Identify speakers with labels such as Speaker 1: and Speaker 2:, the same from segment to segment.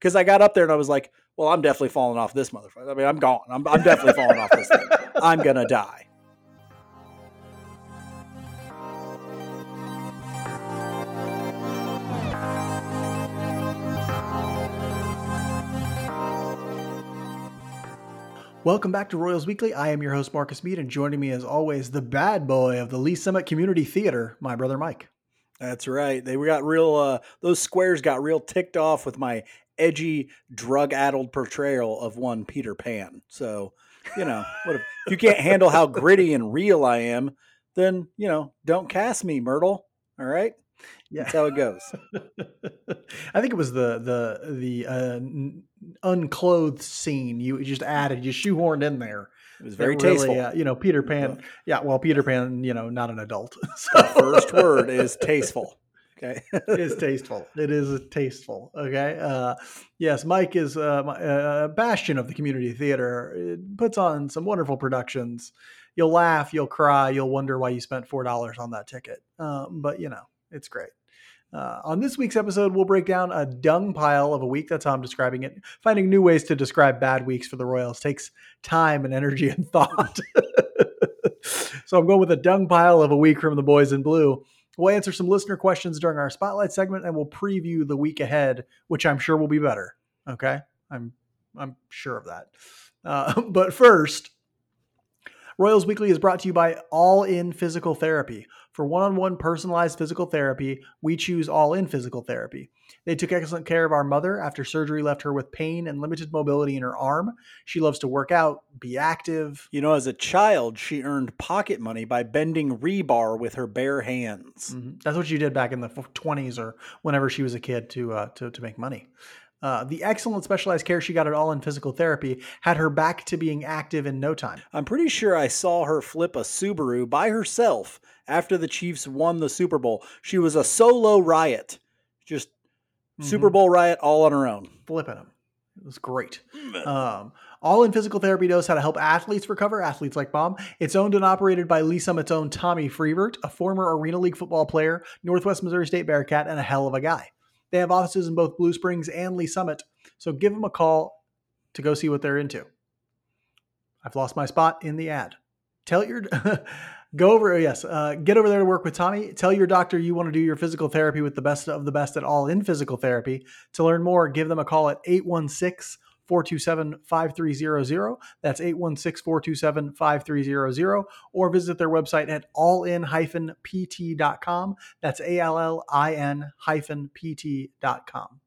Speaker 1: because I got up there and I was like, well, I'm definitely falling off this motherfucker. I mean, I'm gone. I'm, I'm definitely falling off this thing. I'm gonna die.
Speaker 2: Welcome back to Royals Weekly. I am your host, Marcus Mead, and joining me as always, the bad boy of the Lee Summit Community Theater, my brother Mike.
Speaker 1: That's right. They got real. Uh, those squares got real ticked off with my edgy, drug-addled portrayal of one Peter Pan. So, you know, what if, if you can't handle how gritty and real I am, then you know, don't cast me, Myrtle. All right. Yeah. That's how it goes.
Speaker 2: I think it was the the the uh, unclothed scene you just added, you shoehorned in there.
Speaker 1: It was very really, tasteful.
Speaker 2: Uh, you know, Peter Pan. Yeah, well, Peter Pan, you know, not an adult. So.
Speaker 1: The first word is tasteful. Okay,
Speaker 2: it is tasteful. It is tasteful. Okay. Uh, yes, Mike is uh, a bastion of the community theater. It puts on some wonderful productions. You'll laugh, you'll cry, you'll wonder why you spent four dollars on that ticket. Um, but you know, it's great. Uh, on this week's episode, we'll break down a dung pile of a week. That's how I'm describing it. Finding new ways to describe bad weeks for the Royals takes time and energy and thought. so I'm going with a dung pile of a week from the boys in blue. We'll answer some listener questions during our spotlight segment, and we'll preview the week ahead, which I'm sure will be better. Okay, I'm I'm sure of that. Uh, but first, Royals Weekly is brought to you by Allin Physical Therapy. For one on one personalized physical therapy, we choose Allin Physical Therapy. They took excellent care of our mother after surgery left her with pain and limited mobility in her arm. She loves to work out, be active.
Speaker 1: You know, as a child, she earned pocket money by bending rebar with her bare hands.
Speaker 2: Mm-hmm. That's what she did back in the 20s or whenever she was a kid to, uh, to, to make money. Uh, the excellent specialized care she got at Allin physical therapy had her back to being active in no time.
Speaker 1: I'm pretty sure I saw her flip a Subaru by herself after the Chiefs won the Super Bowl. She was a solo riot, just mm-hmm. Super Bowl riot all on her own.
Speaker 2: Flipping them. It was great. Um, Allin physical therapy knows how to help athletes recover, athletes like Mom. It's owned and operated by Lee Summit's own Tommy Freevert, a former Arena League football player, Northwest Missouri State Bearcat, and a hell of a guy. They have offices in both Blue Springs and Lee Summit, so give them a call to go see what they're into. I've lost my spot in the ad. Tell your go over yes uh, get over there to work with tommy tell your doctor you want to do your physical therapy with the best of the best at Allin physical therapy to learn more give them a call at 816 427 5300. That's 816 427 5300. Or visit their website at allin pt.com. That's A L L I N pt.com.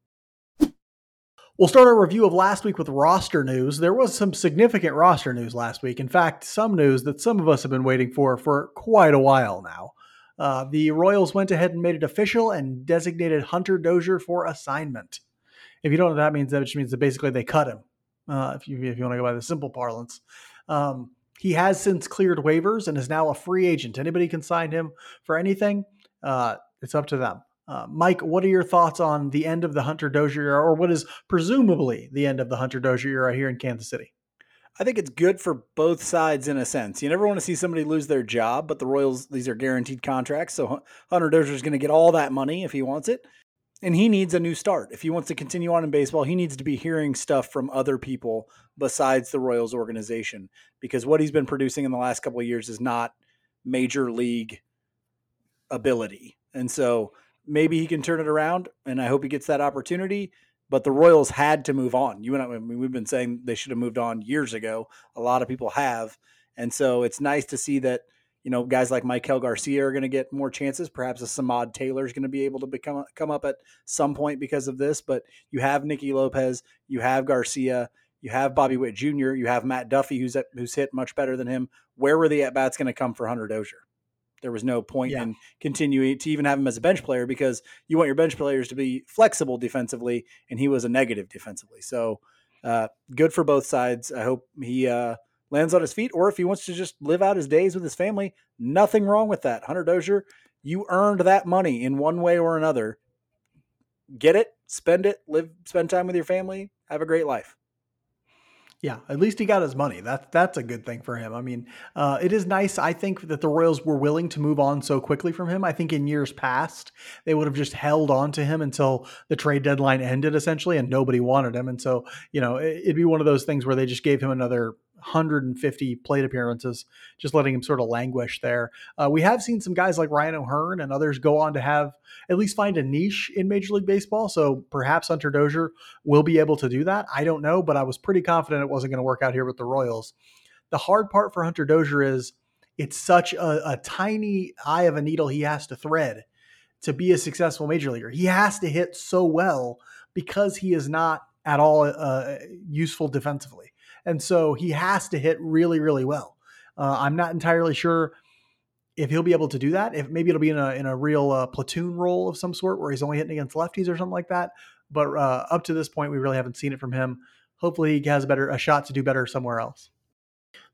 Speaker 2: We'll start our review of last week with roster news. There was some significant roster news last week. In fact, some news that some of us have been waiting for for quite a while now. Uh, the Royals went ahead and made it official and designated Hunter Dozier for assignment. If you don't know what that means, that just means that basically they cut him. Uh, if you if you want to go by the simple parlance, um, he has since cleared waivers and is now a free agent. Anybody can sign him for anything. Uh, it's up to them. Uh, Mike, what are your thoughts on the end of the Hunter Dozier era, or what is presumably the end of the Hunter Dozier era here in Kansas City?
Speaker 1: I think it's good for both sides in a sense. You never want to see somebody lose their job, but the Royals, these are guaranteed contracts. So Hunter Dozier is going to get all that money if he wants it and he needs a new start. If he wants to continue on in baseball, he needs to be hearing stuff from other people besides the Royals organization because what he's been producing in the last couple of years is not major league ability. And so maybe he can turn it around and I hope he gets that opportunity, but the Royals had to move on. You and I, I mean, we've been saying they should have moved on years ago. A lot of people have. And so it's nice to see that you know, guys like Maikel Garcia are going to get more chances. Perhaps a Samad Taylor is going to be able to become come up at some point because of this. But you have Nicky Lopez, you have Garcia, you have Bobby Witt Jr., you have Matt Duffy, who's at, who's hit much better than him. Where were the at bats going to come for Hunter Dozier? There was no point yeah. in continuing to even have him as a bench player because you want your bench players to be flexible defensively, and he was a negative defensively. So uh, good for both sides. I hope he. Uh, lands on his feet, or if he wants to just live out his days with his family, nothing wrong with that. Hunter Dozier, you earned that money in one way or another. Get it, spend it, live, spend time with your family, have a great life.
Speaker 2: Yeah, at least he got his money. That's that's a good thing for him. I mean, uh, it is nice. I think that the Royals were willing to move on so quickly from him. I think in years past they would have just held on to him until the trade deadline ended, essentially, and nobody wanted him. And so, you know, it'd be one of those things where they just gave him another 150 plate appearances, just letting him sort of languish there. Uh, we have seen some guys like Ryan O'Hearn and others go on to have at least find a niche in Major League Baseball. So perhaps Hunter Dozier will be able to do that. I don't know, but I was pretty confident it wasn't going to work out here with the Royals. The hard part for Hunter Dozier is it's such a, a tiny eye of a needle he has to thread to be a successful major leaguer. He has to hit so well because he is not at all uh, useful defensively. And so he has to hit really, really well. Uh, I'm not entirely sure if he'll be able to do that. If maybe it'll be in a in a real uh, platoon role of some sort where he's only hitting against lefties or something like that. But uh, up to this point, we really haven't seen it from him. Hopefully, he has a better a shot to do better somewhere else.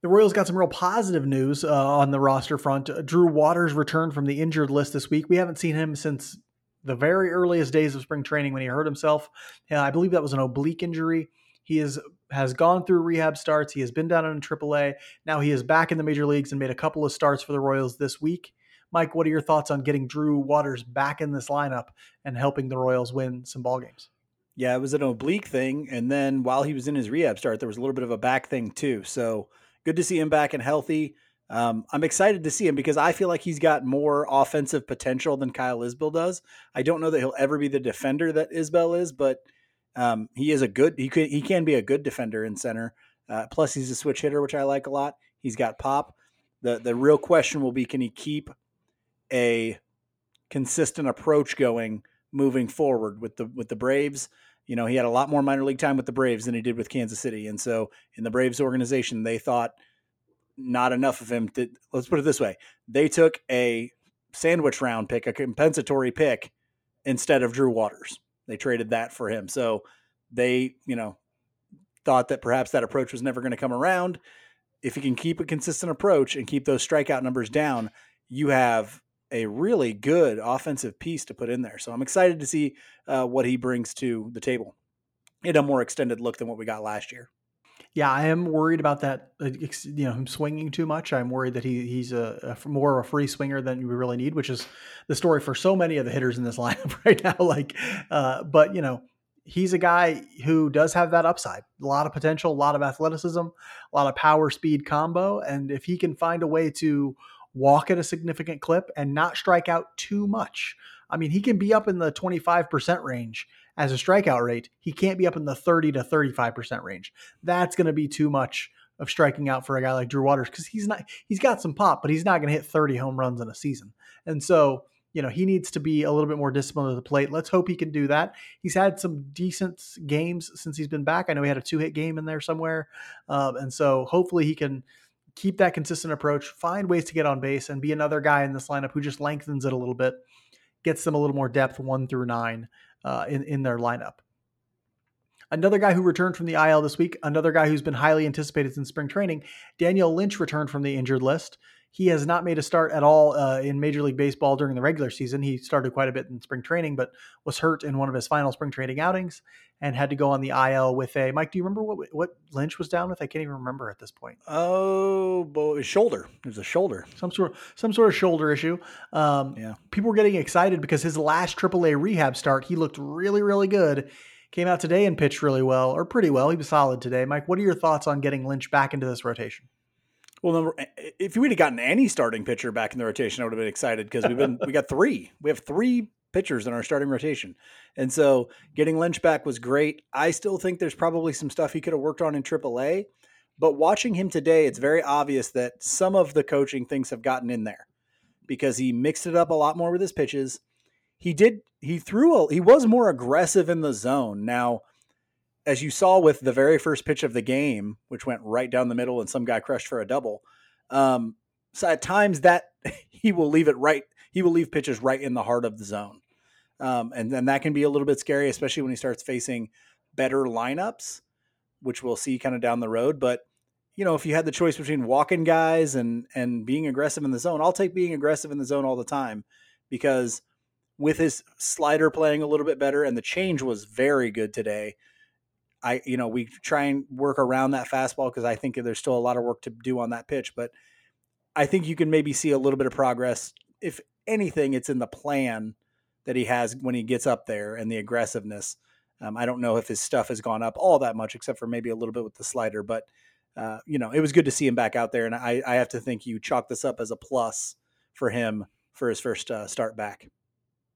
Speaker 2: The Royals got some real positive news uh, on the roster front. Drew Waters returned from the injured list this week. We haven't seen him since the very earliest days of spring training when he hurt himself. I believe that was an oblique injury. He is has gone through rehab starts. He has been down in AAA. Now he is back in the major leagues and made a couple of starts for the Royals this week. Mike, what are your thoughts on getting Drew Waters back in this lineup and helping the Royals win some ball games?
Speaker 1: Yeah, it was an oblique thing, and then while he was in his rehab start, there was a little bit of a back thing too. So good to see him back and healthy. Um, I'm excited to see him because I feel like he's got more offensive potential than Kyle Isbel does. I don't know that he'll ever be the defender that Isbel is, but um, he is a good. He could. He can be a good defender in center. Uh, plus, he's a switch hitter, which I like a lot. He's got pop. the The real question will be: Can he keep a consistent approach going moving forward with the with the Braves? You know, he had a lot more minor league time with the Braves than he did with Kansas City, and so in the Braves organization, they thought not enough of him. To, let's put it this way: they took a sandwich round pick, a compensatory pick, instead of Drew Waters. They traded that for him. So they, you know, thought that perhaps that approach was never going to come around. If you can keep a consistent approach and keep those strikeout numbers down, you have a really good offensive piece to put in there. So I'm excited to see uh, what he brings to the table in a more extended look than what we got last year.
Speaker 2: Yeah, I am worried about that. You know, him swinging too much. I'm worried that he he's a, a more of a free swinger than we really need, which is the story for so many of the hitters in this lineup right now. Like, uh, but you know, he's a guy who does have that upside, a lot of potential, a lot of athleticism, a lot of power speed combo, and if he can find a way to walk at a significant clip and not strike out too much. I mean, he can be up in the 25% range as a strikeout rate, he can't be up in the 30 to 35% range. That's going to be too much of striking out for a guy like Drew Waters because he's not he's got some pop, but he's not going to hit 30 home runs in a season. And so, you know, he needs to be a little bit more disciplined at the plate. Let's hope he can do that. He's had some decent games since he's been back. I know he had a two hit game in there somewhere. Um, and so hopefully he can keep that consistent approach, find ways to get on base, and be another guy in this lineup who just lengthens it a little bit, gets them a little more depth one through nine uh, in, in their lineup. Another guy who returned from the IL this week, another guy who's been highly anticipated since spring training, Daniel Lynch returned from the injured list. He has not made a start at all uh, in Major League Baseball during the regular season. He started quite a bit in spring training, but was hurt in one of his final spring training outings and had to go on the IL with a. Mike, do you remember what what Lynch was down with? I can't even remember at this point.
Speaker 1: Oh, boy, shoulder. It was a shoulder.
Speaker 2: Some sort of some sort of shoulder issue. Um, yeah. People were getting excited because his last AAA rehab start, he looked really really good. Came out today and pitched really well, or pretty well. He was solid today. Mike, what are your thoughts on getting Lynch back into this rotation?
Speaker 1: Well, number, if we'd have gotten any starting pitcher back in the rotation, I would have been excited because we've been we got three. We have three pitchers in our starting rotation, and so getting Lynch back was great. I still think there's probably some stuff he could have worked on in AAA, but watching him today, it's very obvious that some of the coaching things have gotten in there because he mixed it up a lot more with his pitches. He did. He threw. A, he was more aggressive in the zone. Now as you saw with the very first pitch of the game, which went right down the middle and some guy crushed for a double. Um, so at times that he will leave it right. He will leave pitches right in the heart of the zone. Um, and then that can be a little bit scary, especially when he starts facing better lineups, which we'll see kind of down the road. But you know, if you had the choice between walking guys and and being aggressive in the zone, I'll take being aggressive in the zone all the time because with his slider playing a little bit better and the change was very good today. I, you know, we try and work around that fastball because I think there's still a lot of work to do on that pitch. But I think you can maybe see a little bit of progress. If anything, it's in the plan that he has when he gets up there and the aggressiveness. Um, I don't know if his stuff has gone up all that much, except for maybe a little bit with the slider. But uh, you know, it was good to see him back out there, and I, I have to think you chalk this up as a plus for him for his first uh, start back.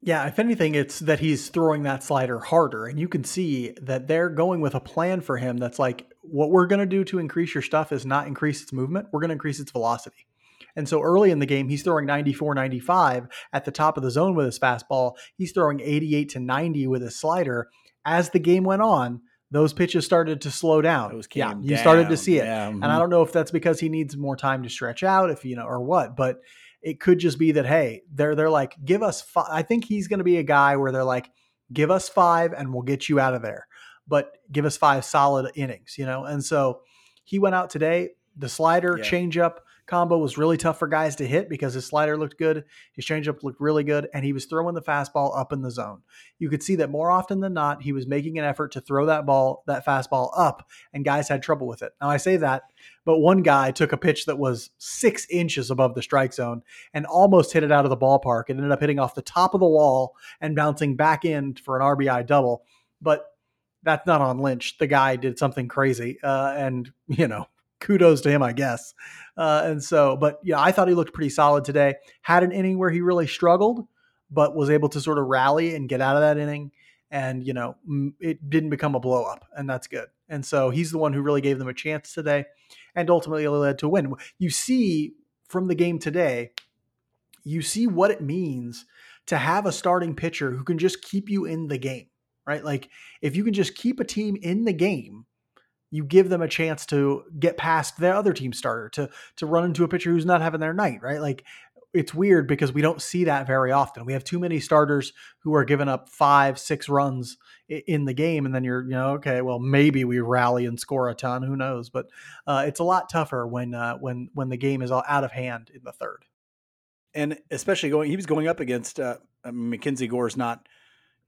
Speaker 2: Yeah, if anything, it's that he's throwing that slider harder. And you can see that they're going with a plan for him that's like, what we're going to do to increase your stuff is not increase its movement, we're going to increase its velocity. And so early in the game, he's throwing 94, 95 at the top of the zone with his fastball. He's throwing 88 to 90 with his slider. As the game went on, those pitches started to slow down. yeah, you started to see it. Yeah, mm-hmm. And I don't know if that's because he needs more time to stretch out, if you know, or what, but it could just be that hey, they're they're like, give us five. I think he's going to be a guy where they're like, give us five and we'll get you out of there, but give us five solid innings, you know. And so he went out today. The slider, yeah. changeup, combo was really tough for guys to hit because his slider looked good, his changeup looked really good, and he was throwing the fastball up in the zone. You could see that more often than not, he was making an effort to throw that ball, that fastball up, and guys had trouble with it. Now I say that, but one guy took a pitch that was six inches above the strike zone and almost hit it out of the ballpark and ended up hitting off the top of the wall and bouncing back in for an RBI double. But that's not on Lynch. The guy did something crazy, uh, and you know kudos to him, I guess. Uh, and so, but yeah, I thought he looked pretty solid today. Had an inning where he really struggled, but was able to sort of rally and get out of that inning. And, you know, it didn't become a blow up, and that's good. And so he's the one who really gave them a chance today and ultimately led to a win. You see from the game today, you see what it means to have a starting pitcher who can just keep you in the game, right? Like if you can just keep a team in the game, you give them a chance to get past their other team starter to to run into a pitcher who's not having their night, right? Like it's weird because we don't see that very often. We have too many starters who are giving up five, six runs in the game, and then you're, you know, okay, well, maybe we rally and score a ton. Who knows? But uh, it's a lot tougher when uh, when when the game is all out of hand in the third.
Speaker 1: And especially going, he was going up against uh, Mackenzie Gore's not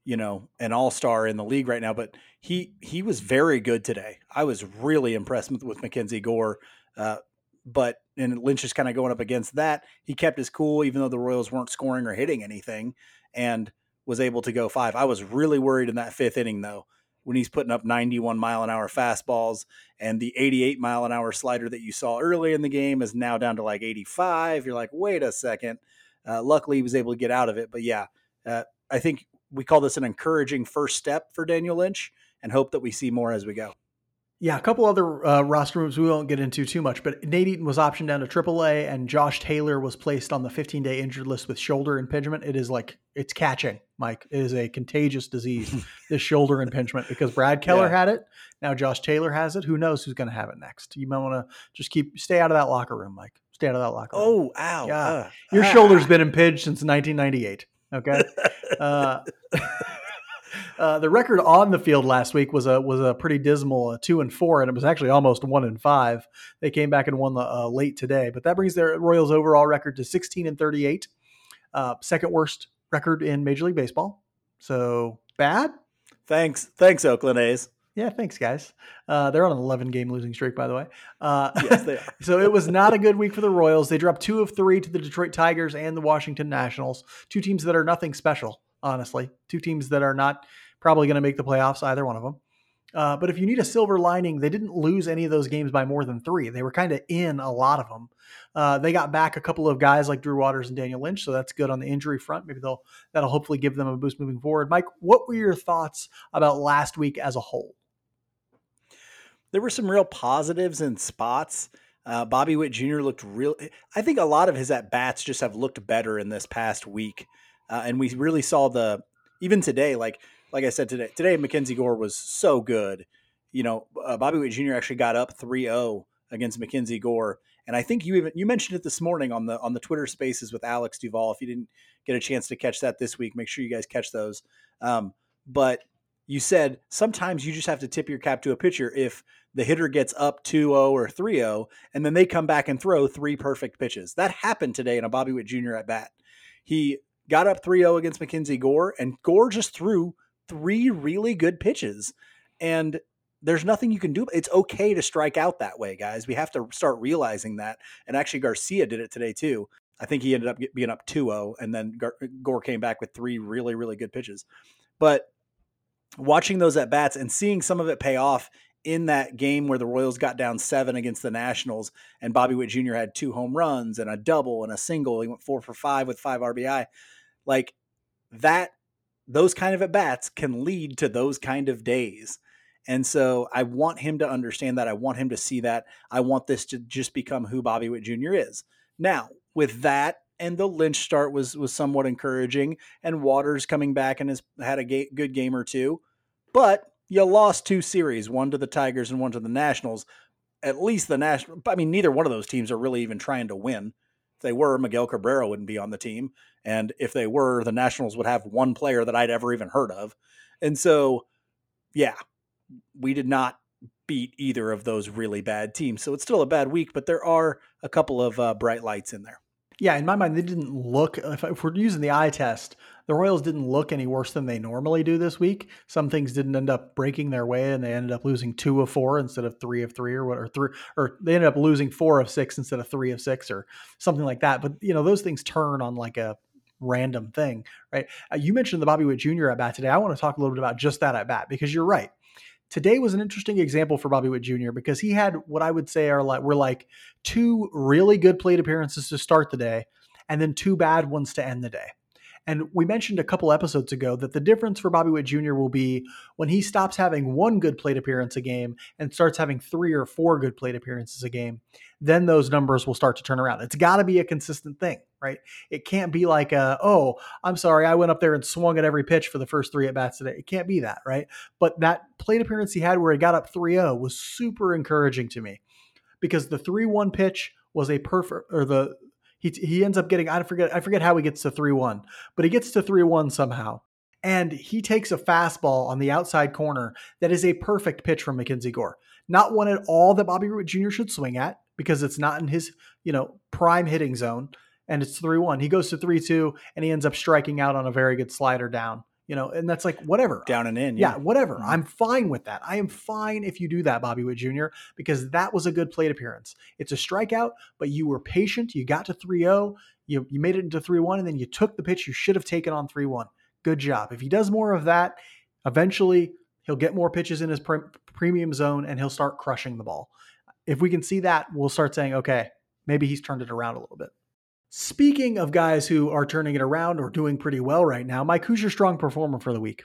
Speaker 1: you know, an all-star in the league right now, but he he was very good today. I was really impressed with, with Mackenzie Gore. Uh, but and Lynch is kind of going up against that. He kept his cool, even though the Royals weren't scoring or hitting anything, and was able to go five. I was really worried in that fifth inning though, when he's putting up 91 mile an hour fastballs and the 88 mile an hour slider that you saw early in the game is now down to like 85. You're like, wait a second. Uh, luckily, he was able to get out of it. But yeah, uh, I think we call this an encouraging first step for Daniel Lynch and hope that we see more as we go.
Speaker 2: Yeah, a couple other uh, roster moves we won't get into too much, but Nate Eaton was optioned down to AAA, and Josh Taylor was placed on the 15 day injured list with shoulder impingement. It is like it's catching, Mike. It is a contagious disease, this shoulder impingement, because Brad Keller yeah. had it. Now Josh Taylor has it. Who knows who's going to have it next? You might want to just keep stay out of that locker room, Mike. Stay out of that locker room.
Speaker 1: Oh, ow!
Speaker 2: Yeah, uh, your ah. shoulder's been impinged since 1998. Okay. Uh, uh, the record on the field last week was a was a pretty dismal uh, two and four, and it was actually almost one and five. They came back and won the uh, late today, but that brings their Royals overall record to sixteen and thirty eight, uh, second worst record in Major League Baseball. So bad.
Speaker 1: Thanks, thanks, Oakland A's.
Speaker 2: Yeah, thanks, guys. Uh, they're on an 11 game losing streak, by the way. Uh, yes, they are. so it was not a good week for the Royals. They dropped two of three to the Detroit Tigers and the Washington Nationals, two teams that are nothing special, honestly. Two teams that are not probably going to make the playoffs, either one of them. Uh, but if you need a silver lining, they didn't lose any of those games by more than three. They were kind of in a lot of them. Uh, they got back a couple of guys like Drew Waters and Daniel Lynch, so that's good on the injury front. Maybe they'll that'll hopefully give them a boost moving forward. Mike, what were your thoughts about last week as a whole?
Speaker 1: There were some real positives and spots. Uh, Bobby Witt Jr. looked real. I think a lot of his at bats just have looked better in this past week, uh, and we really saw the even today. Like like I said today, today Mackenzie Gore was so good. You know, uh, Bobby Witt Jr. actually got up 3-0 against Mackenzie Gore, and I think you even you mentioned it this morning on the on the Twitter Spaces with Alex Duvall. If you didn't get a chance to catch that this week, make sure you guys catch those. Um, but you said sometimes you just have to tip your cap to a pitcher if the hitter gets up 2-0 or 3-0 and then they come back and throw three perfect pitches. That happened today in a Bobby Witt Jr. at bat. He got up 3-0 against Mackenzie Gore and Gore just threw three really good pitches. And there's nothing you can do. It's okay to strike out that way, guys. We have to start realizing that. And actually, Garcia did it today too. I think he ended up being up 2-0, and then Gore came back with three really, really good pitches. But watching those at bats and seeing some of it pay off in that game where the Royals got down seven against the Nationals, and Bobby Witt Jr. had two home runs and a double and a single. He went four for five with five RBI. Like that, those kind of at bats can lead to those kind of days. And so I want him to understand that. I want him to see that. I want this to just become who Bobby Witt Jr. is. Now, with that, and the Lynch start was was somewhat encouraging, and Waters coming back and has had a ga- good game or two, but you lost two series, one to the Tigers and one to the Nationals. At least the National, I mean, neither one of those teams are really even trying to win. If they were, Miguel Cabrera wouldn't be on the team, and if they were, the Nationals would have one player that I'd ever even heard of. And so, yeah, we did not beat either of those really bad teams. So it's still a bad week, but there are a couple of uh, bright lights in there.
Speaker 2: Yeah, in my mind, they didn't look. If, if, we're using the eye test, the Royals didn't look any worse than they normally do this week. Some things didn't end up breaking their way, and they ended up losing two of four instead of three of three, or what, or three, or they ended up losing four of six instead of three of six, or something like that. But you know, those things turn on like a random thing, right? Uh, you mentioned the Bobby Witt Jr. at bat today. I want to talk a little bit about just that at bat because you're right. Today was an interesting example for Bobby Witt Jr. because he had what I would say are like were like two really good plate appearances to start the day, and then two bad ones to end the day. And we mentioned a couple episodes ago that the difference for Bobby Witt Jr. will be when he stops having one good plate appearance a game and starts having three or four good plate appearances a game. Then those numbers will start to turn around. It's got to be a consistent thing, right? It can't be like, a, oh, I'm sorry, I went up there and swung at every pitch for the first three at bats today. It can't be that, right? But that plate appearance he had where he got up 3 0 was super encouraging to me because the 3 1 pitch was a perfect, or the he he ends up getting I forget I forget how he gets to 3-1, but he gets to 3-1 somehow. And he takes a fastball on the outside corner that is a perfect pitch from Mackenzie Gore. Not one at all that Bobby Witt Jr. should swing at because it's not in his, you know, prime hitting zone and it's 3-1. He goes to 3-2 and he ends up striking out on a very good slider down you know, and that's like whatever.
Speaker 1: Down and in.
Speaker 2: Yeah, yeah whatever. Mm-hmm. I'm fine with that. I am fine if you do that, Bobby Witt Jr., because that was a good plate appearance. It's a strikeout, but you were patient. You got to 3 0. You, you made it into 3 1, and then you took the pitch you should have taken on 3 1. Good job. If he does more of that, eventually he'll get more pitches in his pre- premium zone and he'll start crushing the ball. If we can see that, we'll start saying, okay, maybe he's turned it around a little bit. Speaking of guys who are turning it around or doing pretty well right now, Mike, who's your strong performer for the week?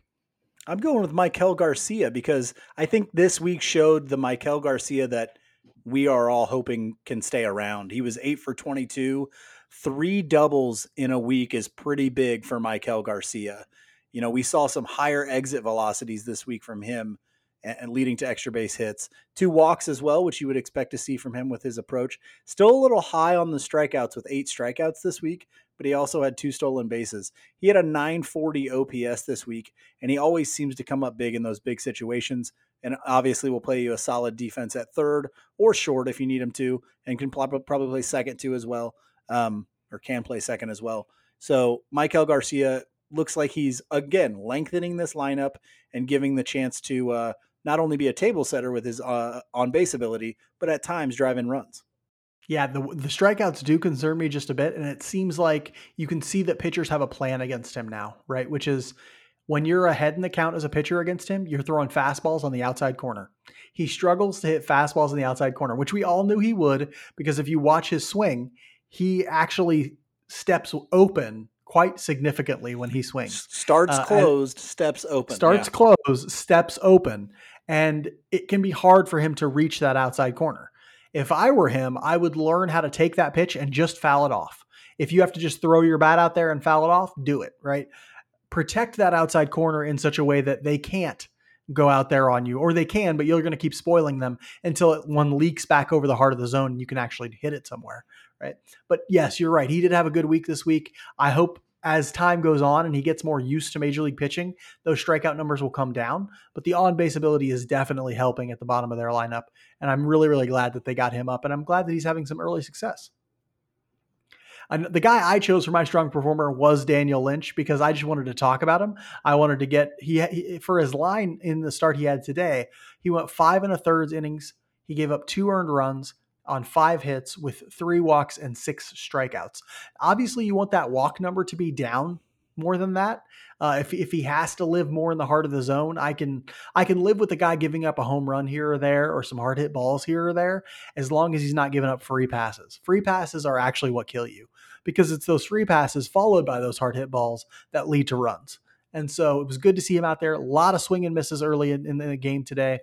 Speaker 1: I'm going with Maikel Garcia because I think this week showed the Maikel Garcia that we are all hoping can stay around. He was eight for 22. Three doubles in a week is pretty big for Maikel Garcia. You know, we saw some higher exit velocities this week from him and leading to extra base hits. Two walks as well, which you would expect to see from him with his approach. Still a little high on the strikeouts with eight strikeouts this week, but he also had two stolen bases. He had a 940 OPS this week, and he always seems to come up big in those big situations. And obviously, will play you a solid defense at third or short if you need him to, and can probably play second too as well, um, or can play second as well. So, Maikel Garcia looks like he's again lengthening this lineup and giving the chance to uh, not only be a table setter with his uh, on base ability, but at times drive in runs.
Speaker 2: Yeah, the the strikeouts do concern me just a bit, and it seems like you can see that pitchers have a plan against him now, right? Which is when you're ahead in the count as a pitcher against him, you're throwing fastballs on the outside corner. He struggles to hit fastballs in the outside corner, which we all knew he would because if you watch his swing, he actually steps open quite significantly when he swings.
Speaker 1: Starts uh, closed, steps open.
Speaker 2: Starts yeah. closed, steps open. And it can be hard for him to reach that outside corner. If I were him, I would learn how to take that pitch and just foul it off. If you have to just throw your bat out there and foul it off, do it, right? Protect that outside corner in such a way that they can't go out there on you, or they can, but you're going to keep spoiling them until it, one leaks back over the heart of the zone and you can actually hit it somewhere, right? But yes, you're right. He did have a good week this week. I hope as time goes on and he gets more used to major league pitching, those strikeout numbers will come down. But the on base ability is definitely helping at the bottom of their lineup. And I'm really, really glad that they got him up. And I'm glad that he's having some early success. And the guy I chose for my strong performer was Daniel Lynch because I just wanted to talk about him. I wanted to get he, he for his line in the start he had today. He went five and a thirds innings. He gave up two earned runs on five hits with three walks and six strikeouts. Obviously, you want that walk number to be down more than that. Uh, if if he has to live more in the heart of the zone, I can I can live with the guy giving up a home run here or there or some hard hit balls here or there, as long as he's not giving up free passes. Free passes are actually what kill you because it's those free passes followed by those hard hit balls that lead to runs. And so it was good to see him out there. A lot of swing and misses early in, in the game today.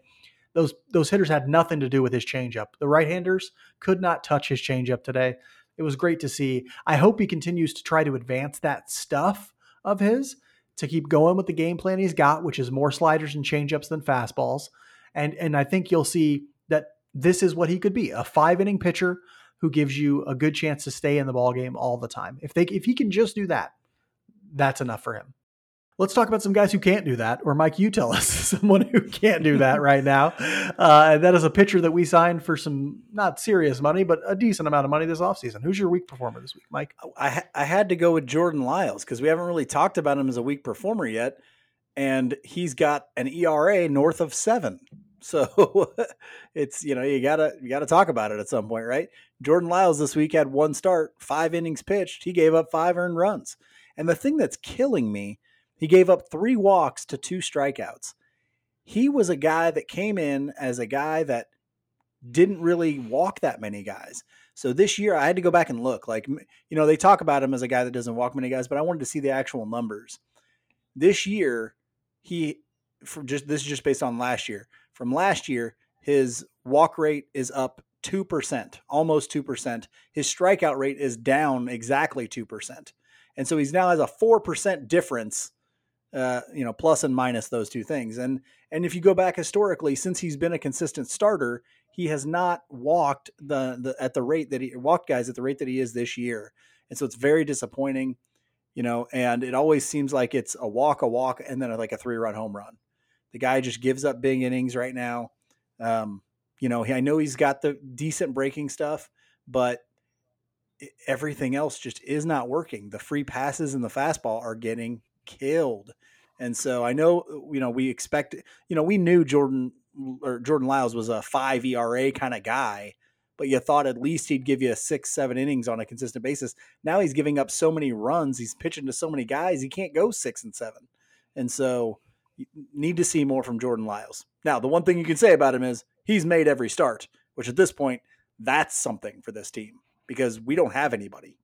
Speaker 2: Those those hitters had nothing to do with his changeup. The right handers could not touch his changeup today. It was great to see. I hope he continues to try to advance that stuff of his to keep going with the game plan he's got, which is more sliders and changeups than fastballs. And and I think you'll see that this is what he could be, a five inning pitcher who gives you a good chance to stay in the ball game all the time. If they if he can just do that, that's enough for him. Let's talk about some guys who can't do that, or Mike, you tell us someone who can't do that right now. Uh, that is a pitcher that we signed for some not serious money, but a decent amount of money this offseason. Who's your weak performer this week, Mike?
Speaker 1: I, I had to go with Jordan Lyles because we haven't really talked about him as a weak performer yet. And he's got an ERA north of seven. So it's you know you gotta you gotta talk about it at some point, right? Jordan Lyles this week had one start, five innings pitched. He gave up five earned runs. And the thing that's killing me he gave up three walks to two strikeouts. He was a guy that came in as a guy that didn't really walk that many guys. So this year I had to go back and look. Like, you know, they talk about him as a guy that doesn't walk many guys, but I wanted to see the actual numbers. This year, he, for just this is just based on last year. From last year, his walk rate is up 2%, almost 2%. His strikeout rate is down exactly 2%. And so he's now has a 4% difference uh, you know, plus and minus those two things. And and if you go back historically, since he's been a consistent starter, he has not walked the, the at the rate that he walked guys at the rate that he is this year. And so it's very disappointing, you know, and it always seems like it's a walk, a walk, and then like a three run home run. The guy just gives up big innings right now. Um, you know, I know he's got the decent breaking stuff, but everything else just is not working. The free passes and the fastball are getting killed. And so I know, you know, we expect, you know, we knew Jordan or Jordan Lyles was a five ERA kind of guy, but you thought at least he'd give you six, seven innings on a consistent basis. Now he's giving up so many runs, he's pitching to so many guys, he can't go six and seven. And so you need to see more from Jordan Lyles. Now, the one thing you can say about him is he's made every start, which at this point, that's something for this team because we don't have anybody.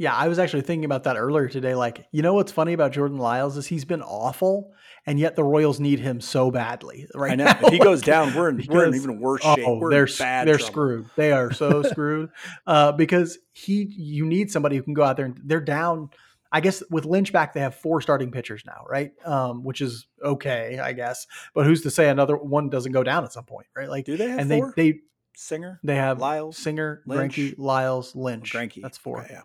Speaker 2: Yeah, I was actually thinking about that earlier today. Like, you know what's funny about Jordan Lyles is he's been awful, and yet the Royals need him so badly. Right
Speaker 1: I know.
Speaker 2: Now.
Speaker 1: If he goes down, we're in because, we're in even worse shape. Oh, we're
Speaker 2: they're
Speaker 1: bad
Speaker 2: they're
Speaker 1: trouble.
Speaker 2: screwed. They are so screwed uh, because he you need somebody who can go out there and they're down. I guess with Lynch back, they have four starting pitchers now, right? Um, which is okay, I guess. But who's to say another one doesn't go down at some point, right? Like,
Speaker 1: do they have
Speaker 2: and
Speaker 1: four?
Speaker 2: they they
Speaker 1: Singer,
Speaker 2: they have
Speaker 1: Lyles,
Speaker 2: Singer,
Speaker 1: Lynch?
Speaker 2: Greinke, Lyles, Lynch.
Speaker 1: Greinke.
Speaker 2: That's four.
Speaker 1: Okay, yeah.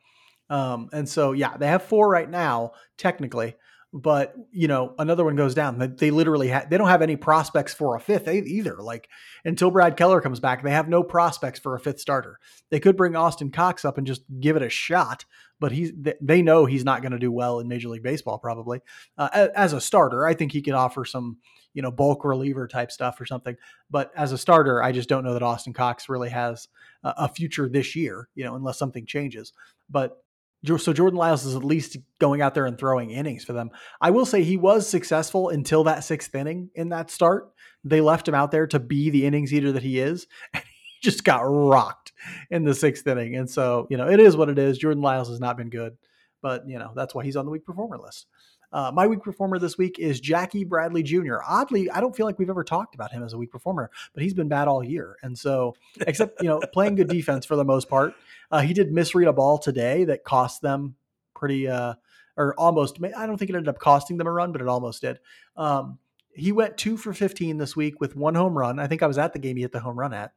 Speaker 2: Um, and so, yeah, they have four right now, technically, but you know, another one goes down. They, they literally ha- they don't have any prospects for a fifth either. Like until Brad Keller comes back, they have no prospects for a fifth starter. They could bring Austin Cox up and just give it a shot, but he's they know he's not going to do well in Major League Baseball probably uh, as a starter. I think he could offer some you know bulk reliever type stuff or something, but as a starter, I just don't know that Austin Cox really has a, a future this year. You know, unless something changes, but so Jordan Lyles is at least going out there and throwing innings for them. I will say he was successful until that sixth inning in that start. They left him out there to be the innings eater that he is, and he just got rocked in the sixth inning. And so, you know, it is what it is. Jordan Lyles has not been good, but you know that's why he's on the weak performer list. Uh, my weak performer this week is Jackie Bradley Jr. Oddly, I don't feel like we've ever talked about him as a weak performer, but he's been bad all year. And so, except, you know, playing good defense for the most part. Uh, he did misread a ball today that cost them pretty, uh, or almost, I don't think it ended up costing them a run, but it almost did. Um, he went two for 15 this week with one home run. I think I was at the game he hit the home run at.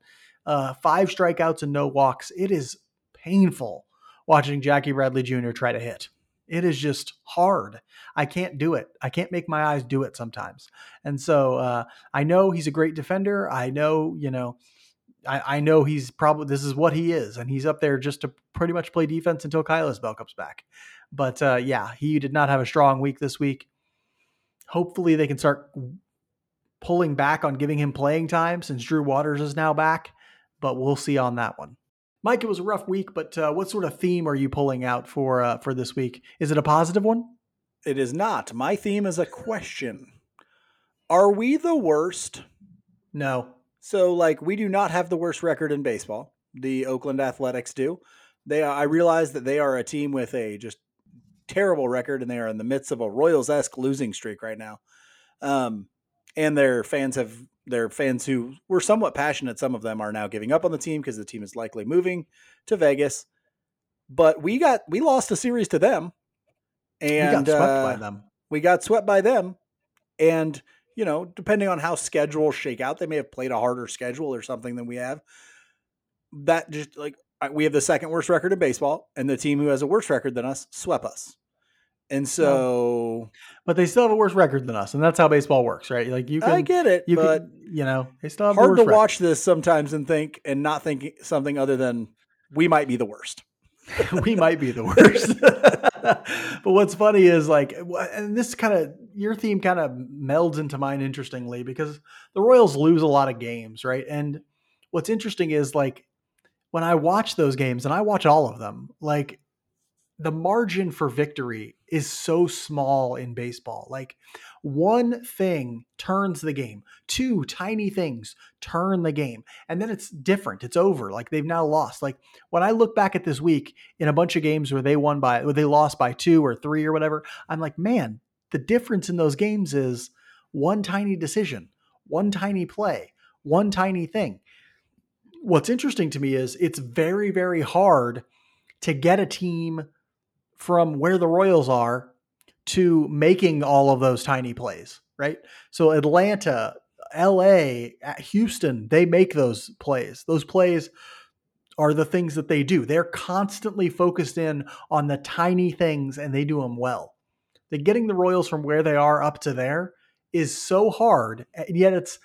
Speaker 2: Uh, five strikeouts and no walks. It is painful watching Jackie Bradley Jr. try to hit. It is just hard. I can't do it. I can't make my eyes do it sometimes. And so uh, I know he's a great defender. I know, you know, I, I know he's probably this is what he is, and he's up there just to pretty much play defense until Kyle Isbel comes back. But uh, yeah, he did not have a strong week this week. Hopefully, they can start pulling back on giving him playing time since Drew Waters is now back. But we'll see on that one. Mike, it was a rough week, but uh, what sort of theme are you pulling out for uh, for this week? Is it a positive one?
Speaker 1: It is not. My theme is a question. Are we the worst?
Speaker 2: No.
Speaker 1: So, like, we do not have the worst record in baseball. The Oakland Athletics do. They, I realize that they are a team with a just terrible record, and they are in the midst of a Royals esque losing streak right now. Um, and their fans have their fans who were somewhat passionate. Some of them are now giving up on the team because the team is likely moving to Vegas. But we got we lost a series to them, and
Speaker 2: we got swept
Speaker 1: uh,
Speaker 2: by them.
Speaker 1: We got swept by them, and you know, depending on how schedules shake out, they may have played a harder schedule or something than we have. That just like we have the second worst record in baseball, and the team who has a worse record than us swept us. And so,
Speaker 2: but they still have a worse record than us, and that's how baseball works, right? Like you can,
Speaker 1: I get it,
Speaker 2: you
Speaker 1: but
Speaker 2: can, you know, they still have
Speaker 1: hard to
Speaker 2: record.
Speaker 1: watch this sometimes and think and not think something other than we might be the worst.
Speaker 2: we might be the worst. but what's funny is like, and this kind of your theme kind of melds into mine interestingly because the Royals lose a lot of games, right? And what's interesting is like when I watch those games, and I watch all of them, like the margin for victory is so small in baseball. Like one thing turns the game, two tiny things turn the game, and then it's different. It's over. Like they've now lost. Like when I look back at this week in a bunch of games where they won by, where they lost by two or three or whatever, I'm like, man, the difference in those games is one tiny decision, one tiny play, one tiny thing. What's interesting to me is it's very, very hard to get a team from where the Royals are to making all of those tiny plays, right? So Atlanta, LA, Houston, they make those plays. Those plays are the things that they do. They're constantly focused in on the tiny things and they do them well. That getting the Royals from where they are up to there is so hard, and yet it's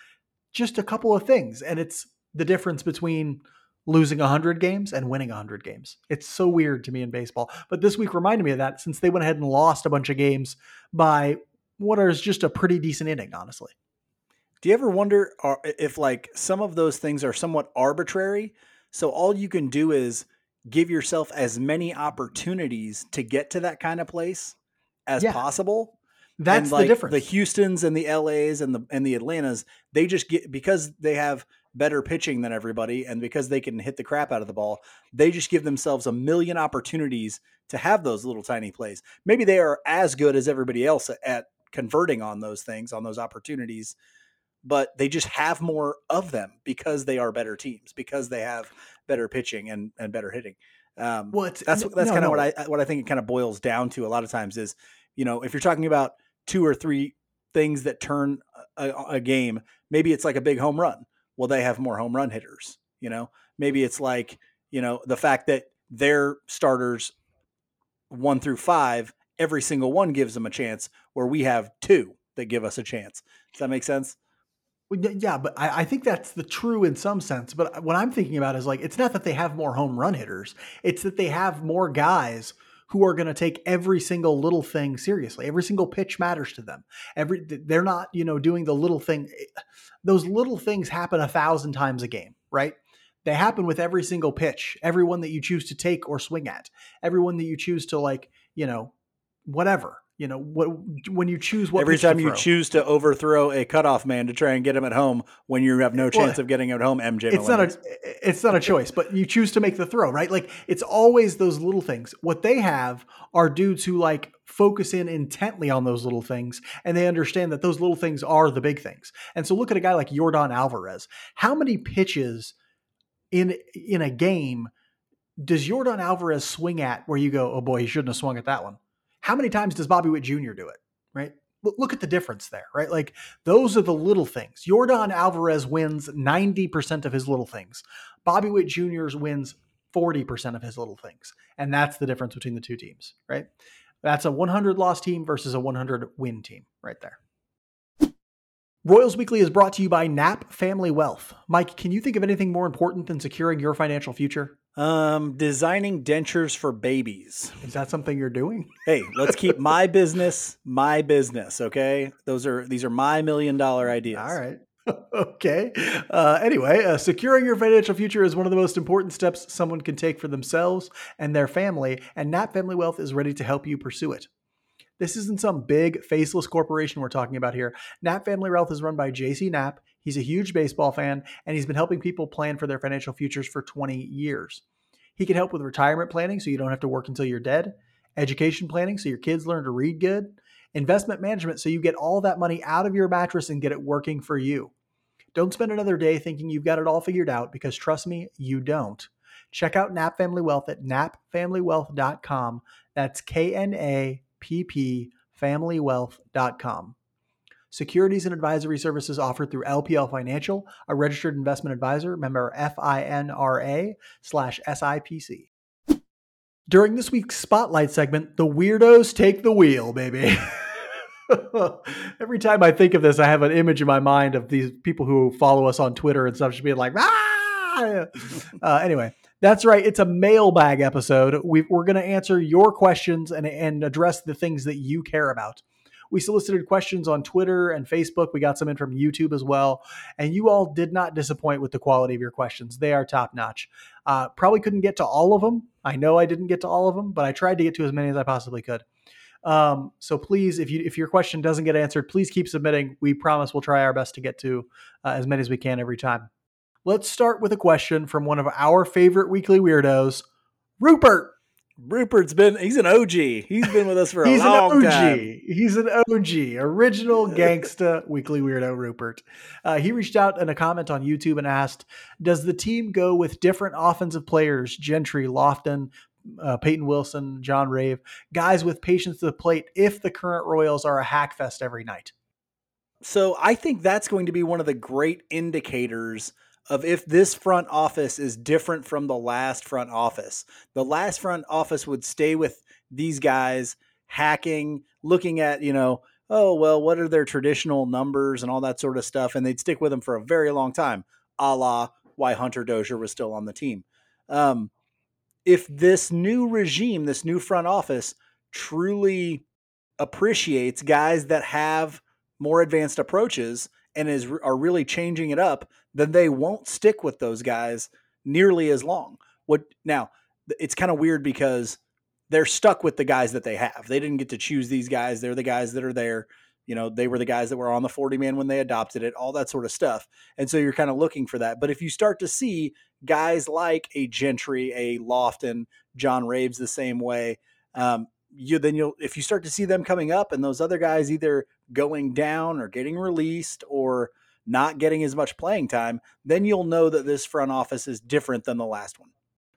Speaker 2: just a couple of things. And it's the difference between losing 100 games and winning 100 games. It's so weird to me in baseball. But this week reminded me of that since they went ahead and lost a bunch of games by what is just a pretty decent inning, honestly.
Speaker 1: Do you ever wonder uh, if like some of those things are somewhat arbitrary? So all you can do is give yourself as many opportunities to get to that kind of place as yeah. possible.
Speaker 2: That's like the difference.
Speaker 1: The Houston's and the LA's and the and the Atlantas, they just get because they have better pitching than everybody and because they can hit the crap out of the ball, they just give themselves a million opportunities to have those little tiny plays. Maybe they are as good as everybody else at converting on those things, on those opportunities, but they just have more of them because they are better teams, because they have better pitching and, and better hitting. Um, well, that's that's no, kind of no. what I what I think it kind of boils down to a lot of times is, you know, if you're talking about two or three things that turn a, a game, maybe it's like a big home run well, they have more home run hitters. You know, maybe it's like, you know, the fact that their starters one through five, every single one gives them a chance, where we have two that give us a chance. Does that make sense?
Speaker 2: Yeah, but I, I, think that's the true in some sense. But what I'm thinking about is like, it's not that they have more home run hitters, it's that they have more guys who are going to take every single little thing seriously. Every single pitch matters to them. Every they're not, you know, doing the little thing. Eh, those little things happen a thousand times a game, right? They happen with every single pitch, every one that you choose to take or swing at, every one that you choose to like, you know, whatever you know what when you choose what
Speaker 1: every time you choose to overthrow a cutoff man to try and get him at home when you have no chance well, of getting him at home mj
Speaker 2: it's Melendez. not a it's not a choice but you choose to make the throw right? Like it's always those little things. What they have are dudes who like focus in intently on those little things and they understand that those little things are the big things. And so look at a guy like yordan alvarez. How many pitches in in a game does yordan alvarez swing at where you go oh boy he shouldn't have swung at that one how many times does Bobby Witt Jr. do it? Right? Look at the difference there, right? Like those are the little things. Yordan Alvarez wins 90% of his little things. Bobby Witt Jr.'s wins 40% of his little things. And that's the difference between the two teams, right? That's a 100 loss team versus a 100 win team right there. Royals Weekly is brought to you by Knapp Family Wealth. Mike, can you think of anything more important than securing your financial future?
Speaker 1: Um, designing dentures for babies.
Speaker 2: Is that something you're doing?
Speaker 1: Hey, let's keep my business my business. Okay, those are these are my million dollar ideas.
Speaker 2: All right. okay. Uh, anyway, uh, securing your financial future is one of the most important steps someone can take for themselves and their family, and Knapp Family Wealth is ready to help you pursue it. This isn't some big faceless corporation we're talking about here. Knapp Family Wealth is run by JC Knapp. He's a huge baseball fan, and he's been helping people plan for their financial futures for 20 years. He can help with retirement planning so you don't have to work until you're dead, education planning so your kids learn to read good, investment management so you get all that money out of your mattress and get it working for you. Don't spend another day thinking you've got it all figured out because trust me, you don't. Check out Knapp Family Wealth at knappfamilywealth.com. That's K N A ppfamilywealth.com. Securities and advisory services offered through LPL Financial, a registered investment advisor, member FINRA slash SIPC. During this week's Spotlight segment, the weirdos take the wheel, baby. Every time I think of this, I have an image in my mind of these people who follow us on Twitter and stuff just being like, ah! Uh, anyway, that's right. It's a mailbag episode. we are going to answer your questions and, and address the things that you care about. We solicited questions on Twitter and Facebook. We got some in from YouTube as well. And you all did not disappoint with the quality of your questions. They are top notch. Uh, probably couldn't get to all of them. I know I didn't get to all of them, but I tried to get to as many as I possibly could. Um, so please, if you if your question doesn't get answered, please keep submitting. We promise we'll try our best to get to uh, as many as we can every time. Let's start with a question from one of our favorite weekly weirdos, Rupert.
Speaker 1: Rupert's been he's an OG. He's been with us for a he's long
Speaker 2: an OG.
Speaker 1: time.
Speaker 2: He's an OG, original gangsta weekly weirdo Rupert. Uh, he reached out in a comment on YouTube and asked, "Does the team go with different offensive players, Gentry, Loftin, uh, Peyton Wilson, John Rave, guys with patience to the plate if the current Royals are a hackfest every night?"
Speaker 1: So I think that's going to be one of the great indicators of if this front office is different from the last front office. The last front office would stay with these guys hacking, looking at, you know, oh, well, what are their traditional numbers and all that sort of stuff. And they'd stick with them for a very long time, a la why Hunter Dozier was still on the team. Um, if this new regime, this new front office truly appreciates guys that have more advanced approaches and is are really changing it up, then they won't stick with those guys nearly as long. What now? It's kind of weird because they're stuck with the guys that they have. They didn't get to choose these guys. They're the guys that are there. You know, they were the guys that were on the 40 man when they adopted it, all that sort of stuff. And so you're kind of looking for that. But if you start to see guys like a Gentry, a Loftin, John Raves the same way, um, you then you'll if you start to see them coming up and those other guys either going down or getting released or not getting as much playing time, then you'll know that this front office is different than the last one.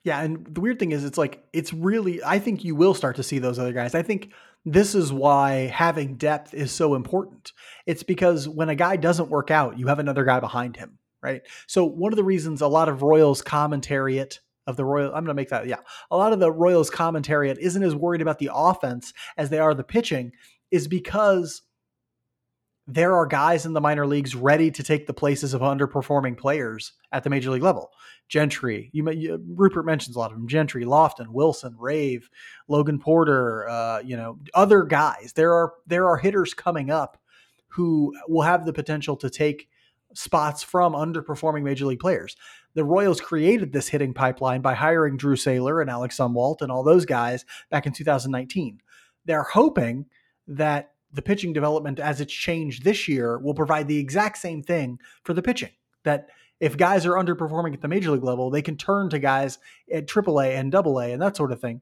Speaker 2: Yeah, and the weird thing is it's like it's really I think you will start to see those other guys. I think this is why having depth is so important. It's because when a guy doesn't work out, you have another guy behind him, right? So one of the reasons a lot of Royals commentary commentariat of the Royal. I'm going to make that. Yeah, a lot of the Royals commentariat isn't as worried about the offense as they are the pitching, is because there are guys in the minor leagues ready to take the places of underperforming players at the major league level. Gentry, you, you Rupert mentions a lot of them. Gentry, Loftin, Wilson, Rave, Logan Porter, uh, you know, other guys. There are there are hitters coming up who will have the potential to take spots from underperforming major league players the Royals created this hitting pipeline by hiring Drew Saylor and Alex Zumwalt and all those guys back in 2019. They're hoping that the pitching development as it's changed this year will provide the exact same thing for the pitching. That if guys are underperforming at the major league level, they can turn to guys at AAA and AA and that sort of thing.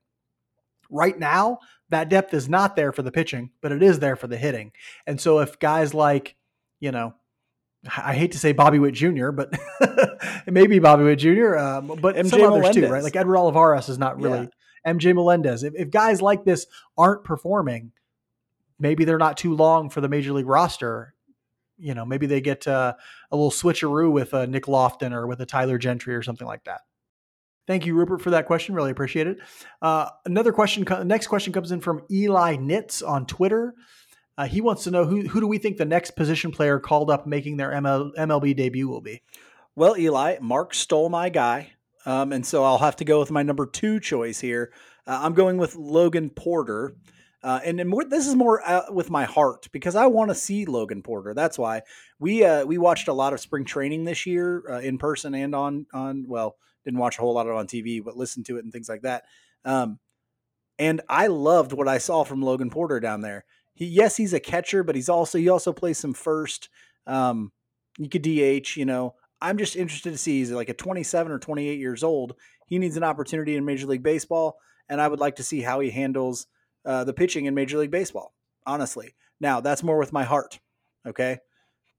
Speaker 2: Right now, that depth is not there for the pitching, but it is there for the hitting. And so if guys like, you know, I hate to say Bobby Witt Jr., but it may be Bobby Witt Jr., um, but MJ some others Melendez. too, right? Like Edward Olivares is not really yeah. MJ Melendez. If, if guys like this aren't performing, maybe they're not too long for the major league roster. You know, maybe they get uh, a little switcheroo with a Nick Loftin or with a Tyler Gentry or something like that. Thank you, Rupert, for that question. Really appreciate it. Uh, another question, next question comes in from Eli Nitz on Twitter. Uh, he wants to know who who do we think the next position player called up making their ML, MLB debut will be?
Speaker 1: Well, Eli, Mark stole my guy, um, and so I'll have to go with my number two choice here. Uh, I'm going with Logan Porter. Uh, and, more, this is more uh, with my heart because I want to see Logan Porter. That's why we uh, we watched a lot of spring training this year uh, in person and on on well didn't watch a whole lot of it on TV but listened to it and things like that. Um, and I loved what I saw from Logan Porter down there. He yes he's a catcher but he's also he also plays some first. Um, you could DH. You know I'm just interested to see he's like a 27 or 28 years old. He needs an opportunity in Major League Baseball and I would like to see how he handles uh, the pitching in Major League Baseball. Honestly, now that's more with my heart. Okay,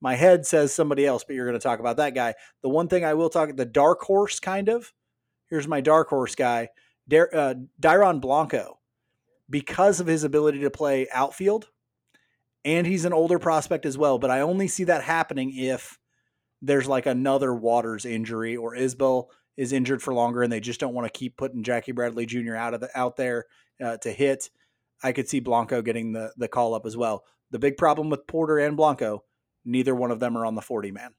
Speaker 1: my head says somebody else, but you're going to talk about that guy. The one thing I will talk the dark horse kind of. Here's my dark horse guy, Dar- uh, Dairon Blanco, because of his ability to play outfield, and he's an older prospect as well. But I only see that happening if there's like another Waters injury or Isbel is injured for longer, and they just don't want to keep putting Jackie Bradley Jr. out of the out there uh, to hit. I could see Blanco getting the the call up as well. The big problem with Porter and Blanco, neither one of them are on the 40 man.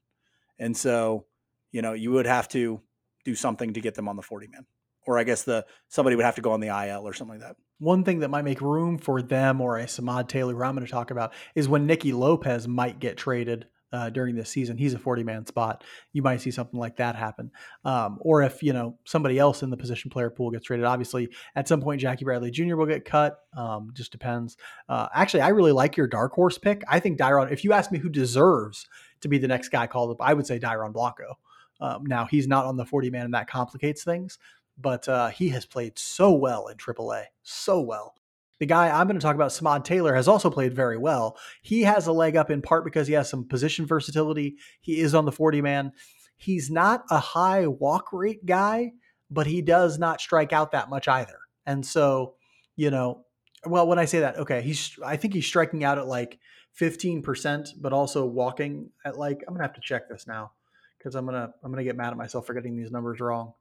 Speaker 1: And so, you know, you would have to do something to get them on the 40 man. Or I guess the somebody would have to go on the IL or something like that.
Speaker 2: One thing that might make room for them or a Samad Taylor, who I'm going to talk about, is when Nicky Lopez might get traded uh, during this season. He's a 40 man spot. You might see something like that happen. Um, or if, you know, somebody else in the position player pool gets traded, obviously at some point, Jackie Bradley Jr. will get cut. Um, just depends. Uh, actually, I really like your dark horse pick. I think Dairon, if you ask me who deserves to be the next guy called up, I would say Dairon Blanco. Um, now, he's not on the 40 man, and that complicates things, but uh, he has played so well in AAA, so well. The guy I'm going to talk about, Samad Taylor, has also played very well. He has a leg up in part because he has some position versatility. He is on the 40 man. He's not a high walk rate guy, but he does not strike out that much either. And so, you know, well, when I say that, okay, he's I think he's striking out at like 15%, but also walking at like I'm gonna have to check this now because I'm gonna I'm gonna get mad at myself for getting these numbers wrong.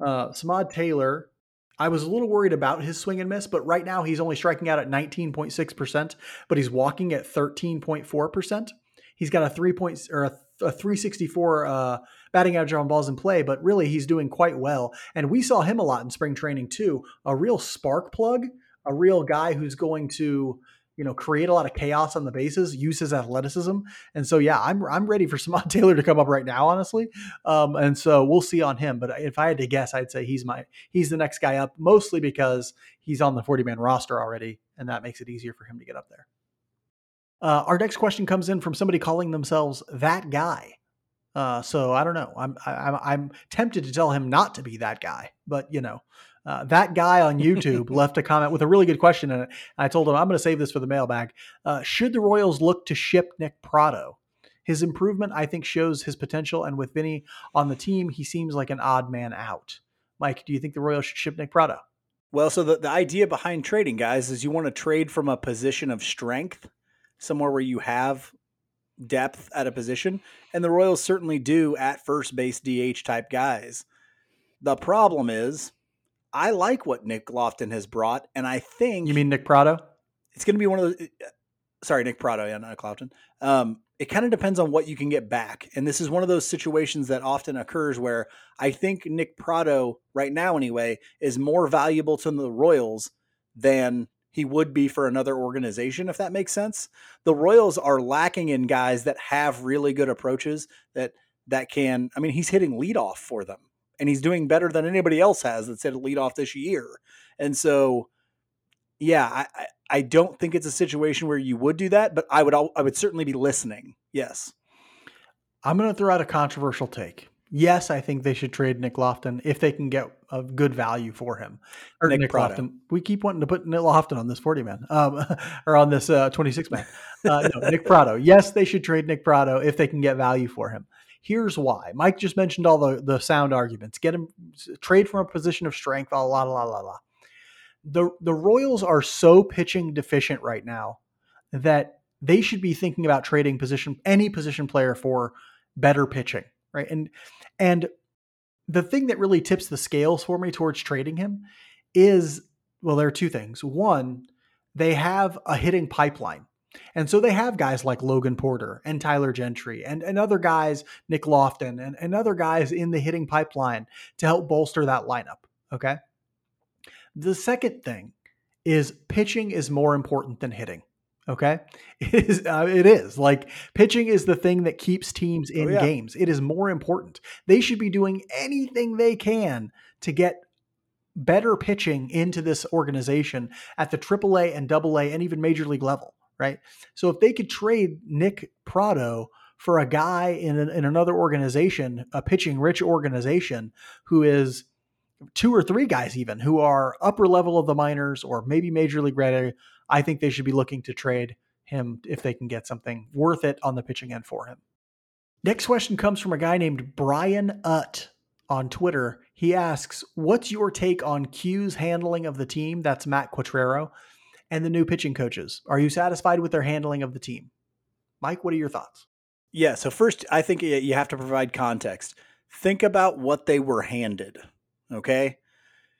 Speaker 2: Uh, Samad Taylor I was a little worried about his swing and miss, but right now he's only striking out at 19.6%, but he's walking at 13.4%. He's got a three points or a, a 364 uh, batting average on balls in play, but really he's doing quite well. And we saw him a lot in spring training too. A real spark plug, a real guy who's going to you know, create a lot of chaos on the bases, use his athleticism. And so, yeah, I'm, I'm ready for Samad Taylor to come up right now, honestly. Um, and so we'll see on him. But if I had to guess, I'd say he's my, he's the next guy up, mostly because he's on the 40 man roster already. And that makes it easier for him to get up there. Uh, our next question comes in from somebody calling themselves that guy. Uh, so I don't know. I'm, I'm, I'm tempted to tell him not to be that guy, but you know, uh, that guy on YouTube left a comment with a really good question in it. I told him I'm going to save this for the mailbag. Uh, should the Royals look to ship Nick Pratto? His improvement, I think, shows his potential, and with Vinny on the team, he seems like an odd man out. Mike, do you think the Royals should ship Nick Pratto?
Speaker 1: Well, so the, the idea behind trading, guys, is you want to trade from a position of strength, somewhere where you have depth at a position, and the Royals certainly do at first base DH type guys. The problem is I like what Nick Loftin has brought, and I think
Speaker 2: you mean Nick Pratto.
Speaker 1: It's going to be one of those. Uh, sorry, Nick Pratto. yeah, not Loftin. Um, it kind of depends on what you can get back, and this is one of those situations that often occurs where I think Nick Pratto, right now anyway, is more valuable to the Royals than he would be for another organization, if that makes sense. The Royals are lacking in guys that have really good approaches that that can. I mean, he's hitting leadoff for them and he's doing better than anybody else has that's lead off this year. And so, yeah, I, I don't think it's a situation where you would do that, but I would I would certainly be listening. Yes.
Speaker 2: I'm going to throw out a controversial take. Yes, I think they should trade Nick Loftin if they can get a good value for him. Or Nick, Nick Loftin. We keep wanting to put Nick Loftin on this 40 man, um, or on this uh, 26 man. Uh, no, Nick Pratto. Yes, they should trade Nick Pratto if they can get value for him. Here's why. Mike just mentioned all the, the sound arguments. Get him trade from a position of strength, la la la la la. The the Royals are so pitching deficient right now that they should be thinking about trading position any position player for better pitching, right? And and the thing that really tips the scales for me towards trading him is well, there are two things. One, they have a hitting pipeline. And so they have guys like Logan Porter and Tyler Gentry and, and other guys, Nick Loftin, and, and other guys in the hitting pipeline to help bolster that lineup. Okay. The second thing is pitching is more important than hitting. Okay, it is. Uh, it is like pitching is the thing that keeps teams in oh, yeah. games. It is more important. They should be doing anything they can to get better pitching into this organization at the AAA and AA and even Major League level. Right. So if they could trade Nick Pratto for a guy in, an, in another organization, a pitching rich organization who is two or three guys even who are upper level of the minors or maybe major league ready, I think they should be looking to trade him if they can get something worth it on the pitching end for him. Next question comes from a guy named Brian Utt on Twitter. He asks, What's your take on Q's handling of the team? That's Matt Quatraro and the new pitching coaches. Are you satisfied with their handling of the team? Mike, what are your thoughts?
Speaker 1: Yeah, so first, I think you have to provide context. Think about what they were handed. Okay.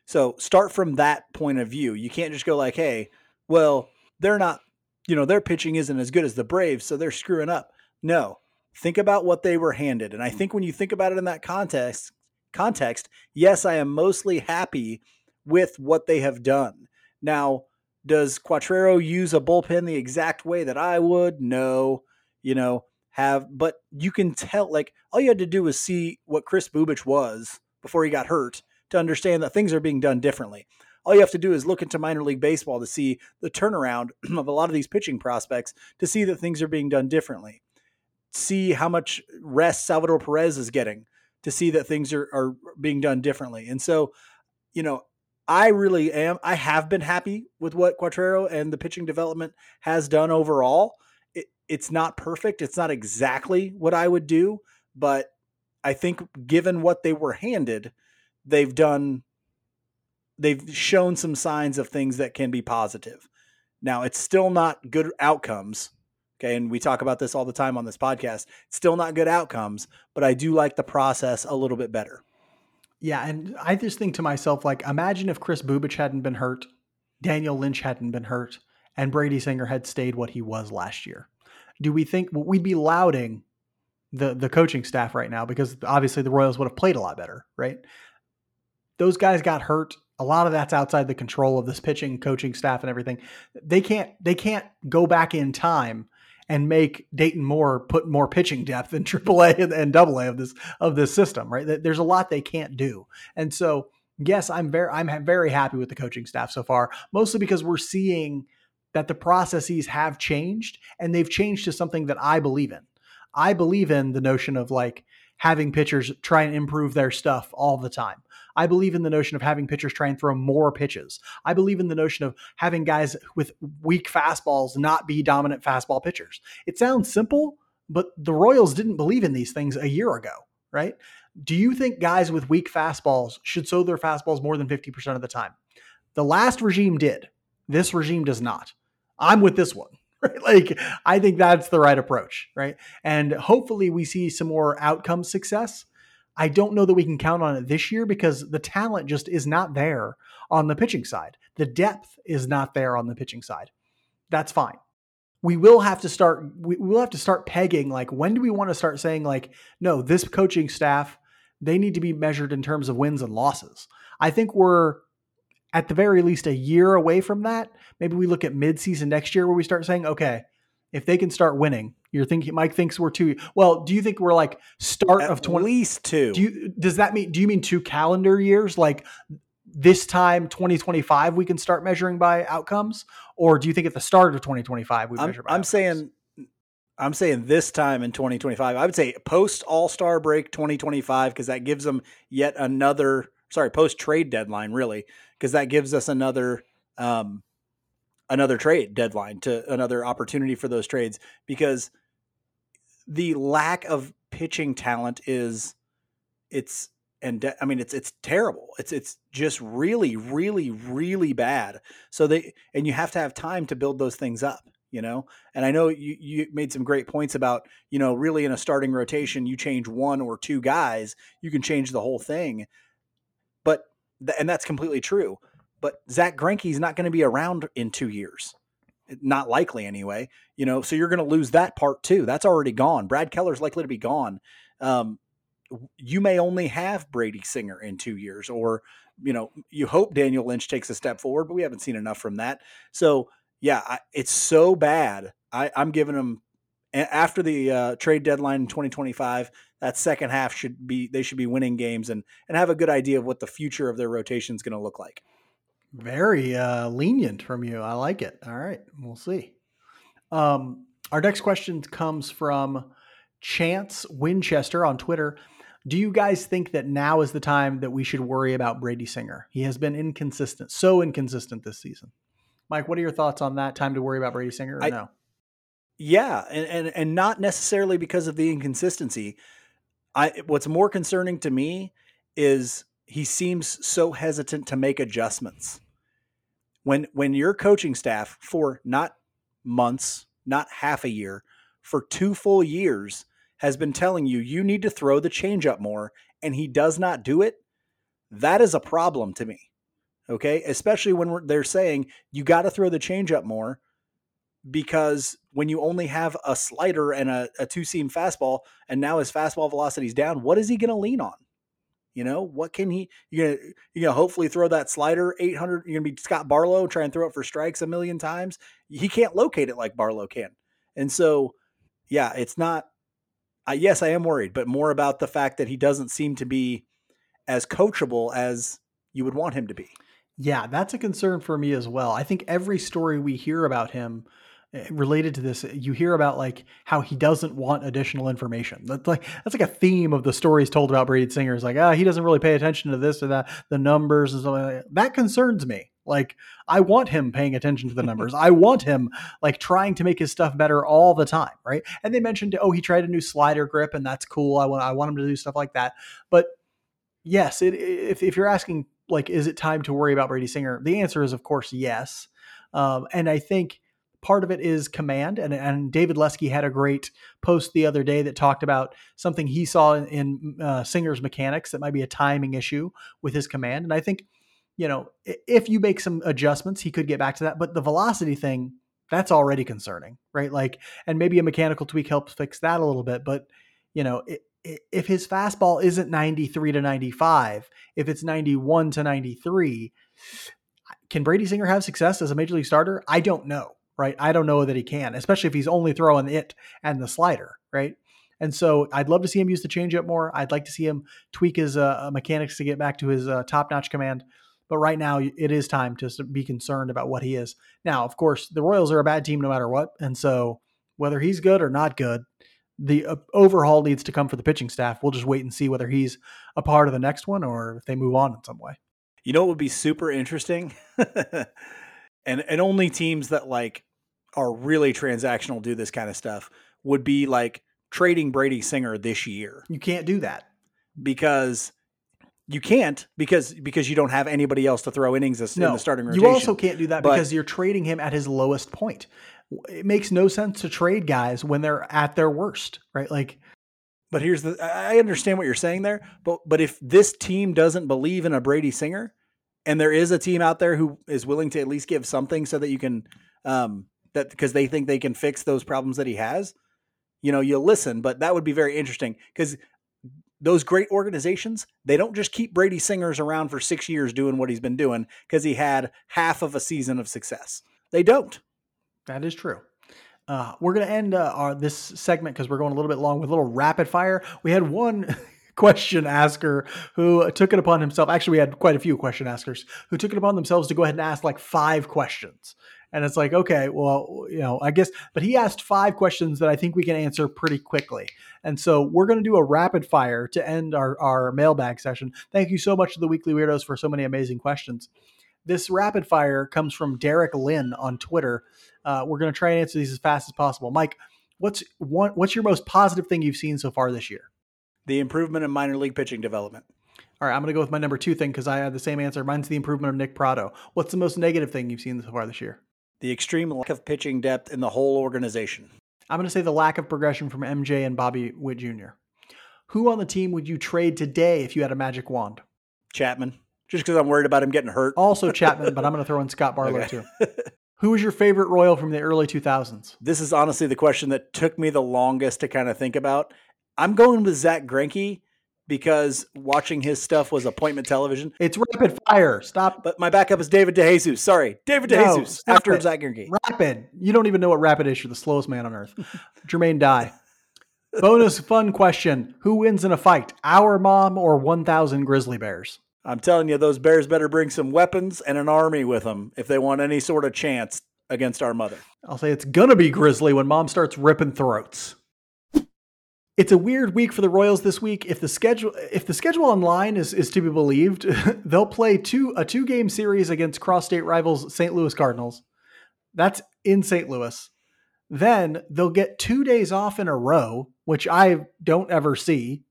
Speaker 1: So start from that point of view. You can't just go like, hey, well, they're not, you know, their pitching isn't as good as the Braves, so they're screwing up. No. Think about what they were handed. And I think when you think about it in that context, context, yes, I am mostly happy with what they have done. Now, does Quatraro use a bullpen the exact way that I would? No. You know, have, but you can tell, like, all you had to do was see what Chris Bubic was before he got hurt to understand that things are being done differently. All you have to do is look into minor league baseball to see the turnaround of a lot of these pitching prospects to see that things are being done differently. See how much rest Salvador Perez is getting to see that things are, are being done differently. And so, you know, I really am. I have been happy with what Quatraro and the pitching development has done overall. It, it's not perfect. It's not exactly what I would do, but I think given what they were handed, they've done they've shown some signs of things that can be positive. Now, it's still not good outcomes. Okay, and we talk about this all the time on this podcast. It's still not good outcomes, but I do like the process a little bit better.
Speaker 2: Yeah, and I just think to myself, like, imagine if Chris Bubic hadn't been hurt, Daniel Lynch hadn't been hurt, and Brady Singer had stayed what he was last year. Do we think we'd be lauding the the coaching staff right now because obviously the Royals would have played a lot better, right? those guys got hurt. A lot of that's outside the control of this pitching, coaching staff, and everything. They can't they can't go back in time and make Dayton Moore put more pitching depth in AAA and, and AA of this of this system, right? There's a lot they can't do, and so yes, I'm very I'm very happy with the coaching staff so far, mostly because we're seeing that the processes have changed and they've changed to something that I believe in. I believe in the notion of like having pitchers try and improve their stuff all the time. I believe in the notion of having pitchers try and throw more pitches. I believe in the notion of having guys with weak fastballs not be dominant fastball pitchers. It sounds simple, but the Royals didn't believe in these things a year ago, right? Do you think guys with weak fastballs should throw their fastballs more than 50% of the time? The last regime did. This regime does not. I'm with this one. Right? Like, I think that's the right approach, right? And hopefully, we see some more outcome success I don't know that we can count on it this year because the talent just is not there on the pitching side. The depth is not there on the pitching side. That's fine. We will have to start we will have to start pegging like when do we want to start saying like no, this coaching staff they need to be measured in terms of wins and losses. I think we're at the very least a year away from that. Maybe we look at midseason next year where we start saying, okay, if they can start winning, you're thinking Mike thinks we're two. Well, do you think we're like start
Speaker 1: At
Speaker 2: of twenty?
Speaker 1: At least two.
Speaker 2: Do you does that mean? Do you mean two calendar years? Like this time, 2025, we can start measuring by outcomes, or do you think at the start of 2025 we
Speaker 1: I'm,
Speaker 2: measure?
Speaker 1: I'm outcomes? saying. I'm saying this time in 2025. I would say post All Star break 2025 because that gives them yet another. Sorry, post trade deadline really because that gives us another um, another trade deadline to another opportunity for those trades because the lack of pitching talent is it's and de- I mean it's it's terrible. It's it's just really really really bad. So they and you have to have time to build those things up, you know. And I know you you made some great points about, you know, really in a starting rotation you change one or two guys, you can change the whole thing. But and that's completely true. But Zack Greinke's not going to be around in 2 years. not likely anyway. You know, so you're going to lose that part too. That's already gone. Brad Keller's likely to be gone. Um, you may only have Brady Singer in two years, or you know, you hope Daniel Lynch takes a step forward, but we haven't seen enough from that. So yeah, I, it's so bad. I, I'm giving them after the uh, trade deadline in 2025. That second half should be they should be winning games and and have a good idea of what the future of their rotation is going to look like.
Speaker 2: Very uh, lenient from you. I like it. All right, we'll see. Um, our next question comes from Chance Winchester on Twitter. Do you guys think that now is the time that we should worry about Brady Singer? He has been inconsistent, so inconsistent this season. Mike, what are your thoughts on that? Time to worry about Brady Singer or I, no?
Speaker 1: Yeah, and, and and not necessarily because of the inconsistency. I what's more concerning to me is he seems so hesitant to make adjustments. When when your coaching staff for not months, not half a year, for two full years has been telling you you need to throw the changeup more and he does not do it, that is a problem to me. Okay? Especially when they're saying you got to throw the changeup more because when you only have a slider and a, a two seam fastball and now his fastball velocity is down, what is he going to lean on? You know, what can he? You're gonna you're gonna hopefully throw that slider 800. You're gonna be Scott Barlow, try and throw it for strikes a million times. He can't locate it like Barlow can, and so yeah, it's not. I, yes, I am worried, but more about the fact that he doesn't seem to be as coachable as you would want him to be.
Speaker 2: Yeah, that's a concern for me as well. I think every story we hear about him related to this you hear about like how he doesn't want additional information. That's like that's like a theme of the stories told about Brady Singer is like ah he doesn't really pay attention to this or that the numbers and stuff like that. that concerns me. Like I want him paying attention to the numbers. I want him like trying to make his stuff better all the time right? And they mentioned oh he tried a new slider grip and that's cool. I want I want him to do stuff like that. But yes it, if, if you're asking like is it time to worry about Brady Singer the answer is of course yes. Um, and I think part of it is command. And, and David Lesky had a great post the other day that talked about something he saw in, in uh, Singer's mechanics that might be a timing issue with his command. And I think, you know, if you make some adjustments, he could get back to that. But the velocity thing, that's already concerning, right? Like, and maybe a mechanical tweak helps fix that a little bit. But, you know, it, if his fastball isn't 93 to 95, if it's 91 to 93, can Brady Singer have success as a major league starter? I don't know right? I don't know that he can, especially if he's only throwing it and the slider, right? And so I'd love to see him use the changeup more. I'd like to see him tweak his uh, mechanics to get back to his uh, top notch command. But right now, it is time to be concerned about what he is. Now, of course, the Royals are a bad team no matter what. And so whether he's good or not good, the uh, overhaul needs to come for the pitching staff. We'll just wait and see whether he's a part of the next one or if they move on in some way.
Speaker 1: You know what would be super interesting? and and only teams that like are really transactional do this kind of stuff would be like trading Brady Singer this year.
Speaker 2: You can't do that
Speaker 1: because you can't because because you don't have anybody else to throw innings no, in the starting rotation.
Speaker 2: You also can't do that but, because you're trading him at his lowest point. It makes no sense to trade guys when they're at their worst, right? Like
Speaker 1: but here's the I understand what you're saying there, but but if this team doesn't believe in a Brady Singer and there is a team out there who is willing to at least give something so that you can um that because they think they can fix those problems that he has, you know, you'll listen. But that would be very interesting because those great organizations, they don't just keep Brady Singers around for six years doing what he's been doing because he had half of a season of success. They don't.
Speaker 2: That is true. Uh, we're going to end uh, our this segment because we're going a little bit long with a little rapid fire. We had one question asker who took it upon himself. Actually, we had quite a few question askers who took it upon themselves to go ahead and ask like five questions. And it's like, okay, well, you know, I guess, but he asked five questions that I think we can answer pretty quickly. And so we're going to do a rapid fire to end our, our mailbag session. Thank you so much to the Weekly Weirdos for so many amazing questions. This rapid fire comes from Derek Lynn on Twitter. Uh, we're going to try and answer these as fast as possible. Mike, what's one, what's your most positive thing you've seen so far this year?
Speaker 1: The improvement in minor league pitching development.
Speaker 2: All right, I'm going to go with my number two thing because I had the same answer. Mine's the improvement of Nick Pratto. What's the most negative thing you've seen so far this year?
Speaker 1: the extreme lack of pitching depth in the whole organization.
Speaker 2: I'm going to say the lack of progression from MJ and Bobby Witt Jr. Who on the team would you trade today if you had a magic wand?
Speaker 1: Chapman, just because I'm worried about him getting hurt.
Speaker 2: Also Chapman, but I'm going to throw in Scott Barlow okay. too. Who was your favorite Royal from the early 2000s?
Speaker 1: This is honestly the question that took me the longest to kind of think about. I'm going with Zack Greinke because watching his stuff was appointment television.
Speaker 2: It's rapid fire. Stop.
Speaker 1: But my backup is David DeJesus. Sorry, David DeJesus
Speaker 2: stop
Speaker 1: after
Speaker 2: it.
Speaker 1: Zack Greinke.
Speaker 2: Rapid. You don't even know what rapid is. You're the slowest man on earth. Jermaine Dye. Bonus fun question. Who wins in a fight? Our mom or 1,000 grizzly bears?
Speaker 1: I'm telling you, those Bears better bring some weapons and an army with them if they want any sort of chance against our mother.
Speaker 2: I'll say it's gonna be grizzly when mom starts ripping throats. It's a weird week for the Royals this week. If the schedule if the schedule online is, is to be believed, they'll play two a two game series against cross state rivals St. Louis Cardinals. That's in St. Louis. Then they'll get two days off in a row, which I don't ever see,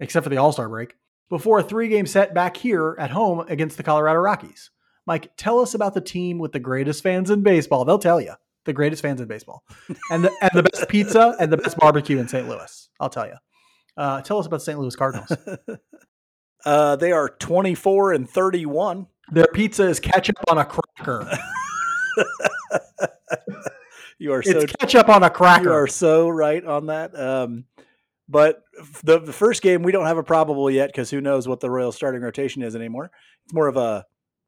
Speaker 2: except for the All Star break, before a three game set back here at home against the Colorado Rockies. Mike, tell us about the team with the greatest fans in baseball. They'll tell you the greatest fans in baseball, and the, and the best pizza and the best barbecue in St. Louis. I'll tell you. Uh, tell us about St. Louis Cardinals.
Speaker 1: Uh, they are 24 and 31.
Speaker 2: Their pizza is ketchup on a cracker.
Speaker 1: You are so
Speaker 2: It's ketchup on a cracker.
Speaker 1: you are so right on that. Um, but the, the first game we don't have a probable yet because who knows what the Royal starting rotation is anymore. It's more of a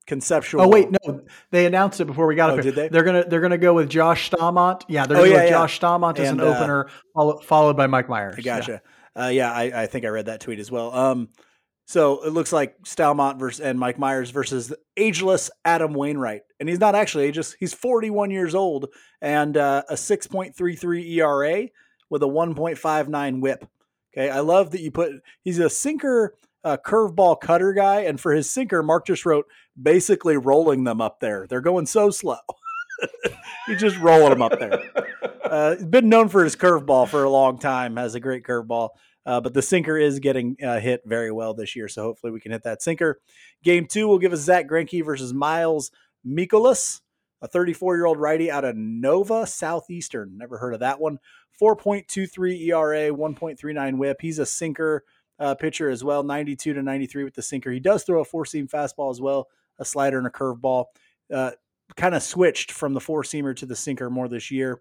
Speaker 1: conceptual.
Speaker 2: Oh wait, no, they announced it before we got
Speaker 1: Oh,
Speaker 2: up here.
Speaker 1: did they?
Speaker 2: They're gonna they're gonna go with Josh Staumont. Yeah, they're
Speaker 1: Oh,
Speaker 2: gonna go
Speaker 1: yeah,
Speaker 2: with
Speaker 1: yeah.
Speaker 2: Josh Staumont as
Speaker 1: And,
Speaker 2: an
Speaker 1: uh,
Speaker 2: opener, follow, followed by Mike Mayers.
Speaker 1: I gotcha. Uh, yeah, I, I think I read that tweet as well. Um, so it looks like Staumont versus and Mike Mayers versus ageless Adam Wainwright, and he's not actually ageless. He's 41 years old and uh, a 6.33 ERA with a 1.59 WHIP. Okay, I love that you put. He's a sinker, uh, curveball cutter guy, and for his sinker, Mark just wrote basically rolling them up there. They're going so slow. he's just rolling them up there. Uh, he's been known for his curveball for a long time. Has a great curveball, uh, but the sinker is getting uh, hit very well this year. So hopefully we can hit that sinker. Game two will give us Zack Greinke versus Miles Mikolas, a 34 year old righty out of Nova Southeastern. Never heard of that one. 4.23 ERA, 1.39 WHIP. He's a sinker uh, pitcher as well. 92 to 93 with the sinker. He does throw a four seam fastball as well, a slider and a curveball. Uh, kind of switched from the four seamer to the sinker more this year.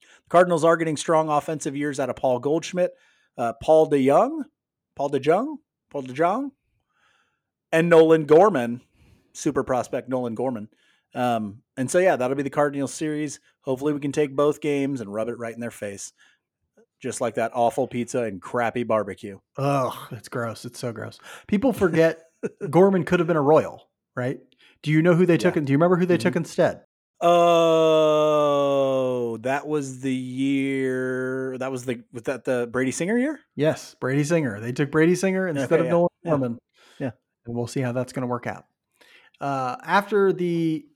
Speaker 1: The Cardinals are getting strong offensive years out of Paul Goldschmidt, uh, Paul DeYoung, Paul DeJong, Paul DeJong, and Nolan Gorman, super prospect Nolan Gorman. Um, and so, yeah, that'll be the Cardinals series. Hopefully, we can take both games and rub it right in their face, just like that awful pizza and crappy barbecue.
Speaker 2: Ugh, it's gross. It's so gross. People forget Gorman could have been a Royal, right? Do you know who they took?
Speaker 1: Yeah.
Speaker 2: in Do you remember who they
Speaker 1: Mhm.
Speaker 2: took instead?
Speaker 1: Oh, that was the year. That was the was that the Brady Singer year?
Speaker 2: Yes, Brady Singer. They took Brady Singer instead
Speaker 1: Okay,
Speaker 2: of
Speaker 1: yeah,
Speaker 2: Nolan
Speaker 1: yeah.
Speaker 2: Gorman.
Speaker 1: Yeah.
Speaker 2: and we'll see how that's going to work out. Uh, after the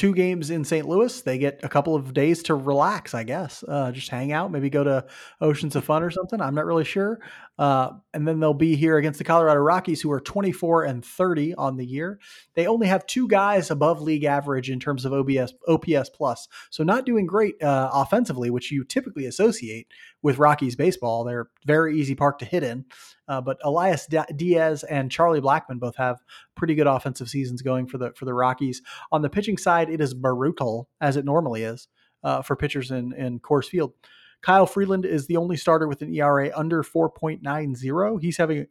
Speaker 2: two games in St. Louis, they get a couple of days to relax. I guess uh, just hang out, maybe go to Oceans of Fun or something. I'm not really sure. Uh, and then they'll be here against the Colorado Rockies, who are 24 and 30 on the year. They only have two guys above league average in terms of OBS, OPS plus, so not doing great uh, offensively, which you typically associate with Rockies baseball. They're very easy park to hit in. Uh, but Elias D- Diaz and Charlie Blackmon both have pretty good offensive seasons going for the for the Rockies. On the pitching side, it is brutal as it normally is uh, for pitchers in in Coors Field. Kyle Freeland is the only starter with an ERA under 4.90. He's having,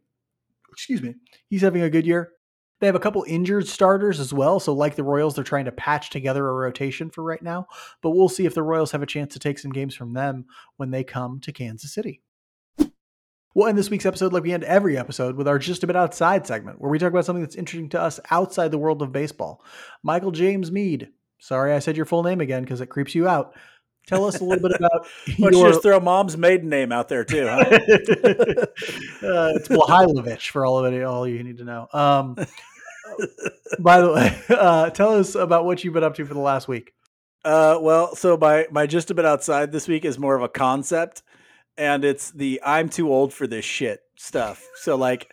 Speaker 2: excuse me, he's having a good year. They have a couple injured starters as well. So, like the Royals, they're trying to patch together a rotation for right now. But we'll see if the Royals have a chance to take some games from them when they come to Kansas City. We'll end this week's episode like we end every episode with our Just a Bit Outside segment, where we talk about something that's interesting to us outside the world of baseball. Michael James Mead. Sorry, I said your full name again because it creeps you out. Tell us a little bit about
Speaker 1: Why you
Speaker 2: your.
Speaker 1: just throw mom's maiden name out there too? Huh?
Speaker 2: uh, it's Blahailovich for all of it, all you need to know. Um, by the way, uh, tell us about what you've been up to for the last week.
Speaker 1: Uh, well, so my my just a bit outside this week is more of a concept, and it's the I'm too old for this shit stuff. So like,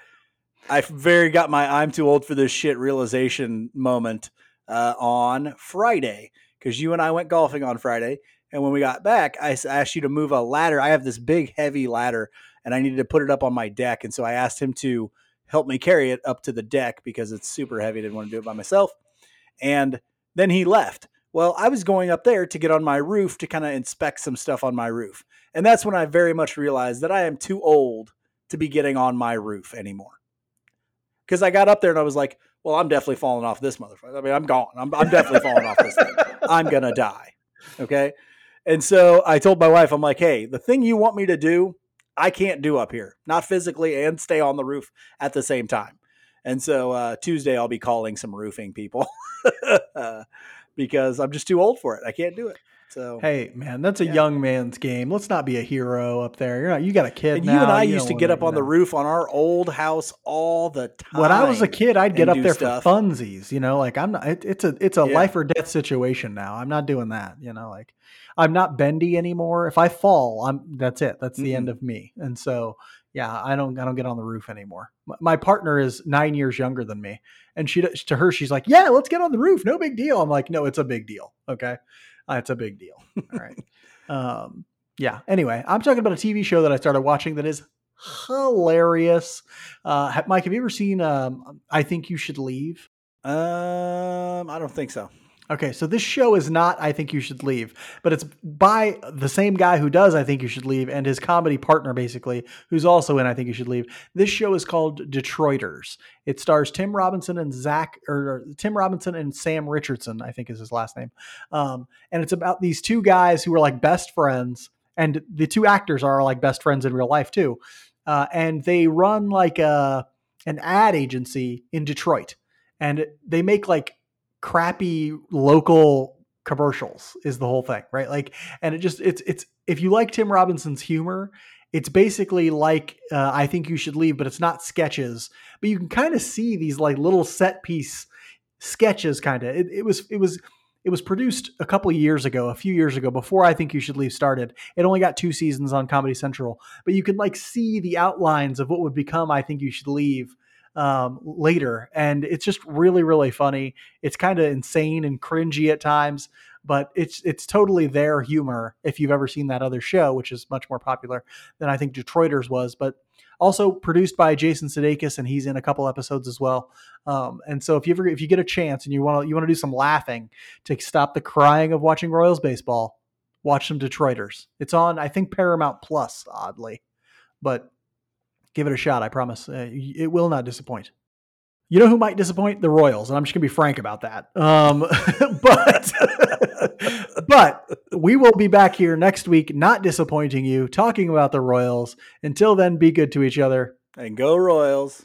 Speaker 1: I very got my I'm too old for this shit realization moment uh, on Friday because you and I went golfing on Friday, and when we got back, I asked you to move a ladder. I have this big heavy ladder, and I needed to put it up on my deck, and so I asked him to help me carry it up to the deck because it's super heavy. I didn't want to do it by myself, and then he left. Well, I was going up there to get on my roof to kind of inspect some stuff on my roof. And that's when I very much realized that I am too old to be getting on my roof anymore. Because I got up there and I was like, well, I'm definitely falling off this motherfucker. I mean, I'm gone. I'm, I'm definitely falling off this thing. I'm going to die. Okay. And so I told my wife, I'm like, hey, the thing you want me to do, I can't do up here, not physically and stay on the roof at the same time. And so uh, Tuesday, I'll be calling some roofing people because I'm just too old for it. I can't do it. So
Speaker 2: hey, man, that's a yeah. young man's game. Let's not be a hero up there. You're not. You got a kid.
Speaker 1: And
Speaker 2: now.
Speaker 1: you and I you used to get up on know. the roof on our old house all the time.
Speaker 2: When I was a kid, I'd get up there stuff. for funsies. You know, like I'm not. It, it's a it's a yeah. life or death situation now. I'm not doing that. You know, like I'm not bendy anymore. If I fall, I'm that's it. That's the mm-hmm. end of me. And so yeah, I don't I don't get on the roof anymore. My partner is nine years younger than me, and she to her she's like, yeah, let's get on the roof. No big deal. I'm like, no, it's a big deal. Okay, uh, it's a big deal. All right. um, yeah. Anyway, I'm talking about a TV show that I started watching that is hilarious. Uh, Mike, have you ever seen? Um, I think you should leave.
Speaker 1: Um, I don't think so.
Speaker 2: Okay, so this show is not I Think You Should Leave, but it's by the same guy who does I Think You Should Leave and his comedy partner, basically, who's also in I Think You Should Leave. This show is called Detroiters. It stars Tim Robinson and Zach, or Tim Robinson and Sam Richardson, I think is his last name. Um, and it's about these two guys who are like best friends, and the two actors are like best friends in real life too. Uh, and they run like a an ad agency in Detroit, and they make like crappy local commercials is the whole thing, right? Like, and it just it's it's if you like Tim Robinson's humor, it's basically like uh, I think you should leave, but it's not sketches, but you can kind of see these like little set piece sketches, kind of. It, it was it was it was produced a couple years ago, a few years ago, before I think you should leave started. It only got two seasons on Comedy Central, but you can like see the outlines of what would become I think you should leave um, later, and it's just really really funny. It's kind of insane and cringy at times, but it's it's totally their humor. If you've ever seen that other show, which is much more popular than I think Detroiters was, but also produced by Jason Sudeikis, and he's in a couple episodes as well. Um, and so if you ever if you get a chance and you want to you want to do some laughing to stop the crying of watching Royals baseball, watch some Detroiters. It's on I think Paramount Plus, oddly, but Give it a shot. I promise. Uh, it will not disappoint. You know who might disappoint? The Royals, and I'm just gonna be frank about that. Um, but but we will be back here next week, not disappointing you, talking about the Royals. Until then, be good to each other
Speaker 1: and go Royals.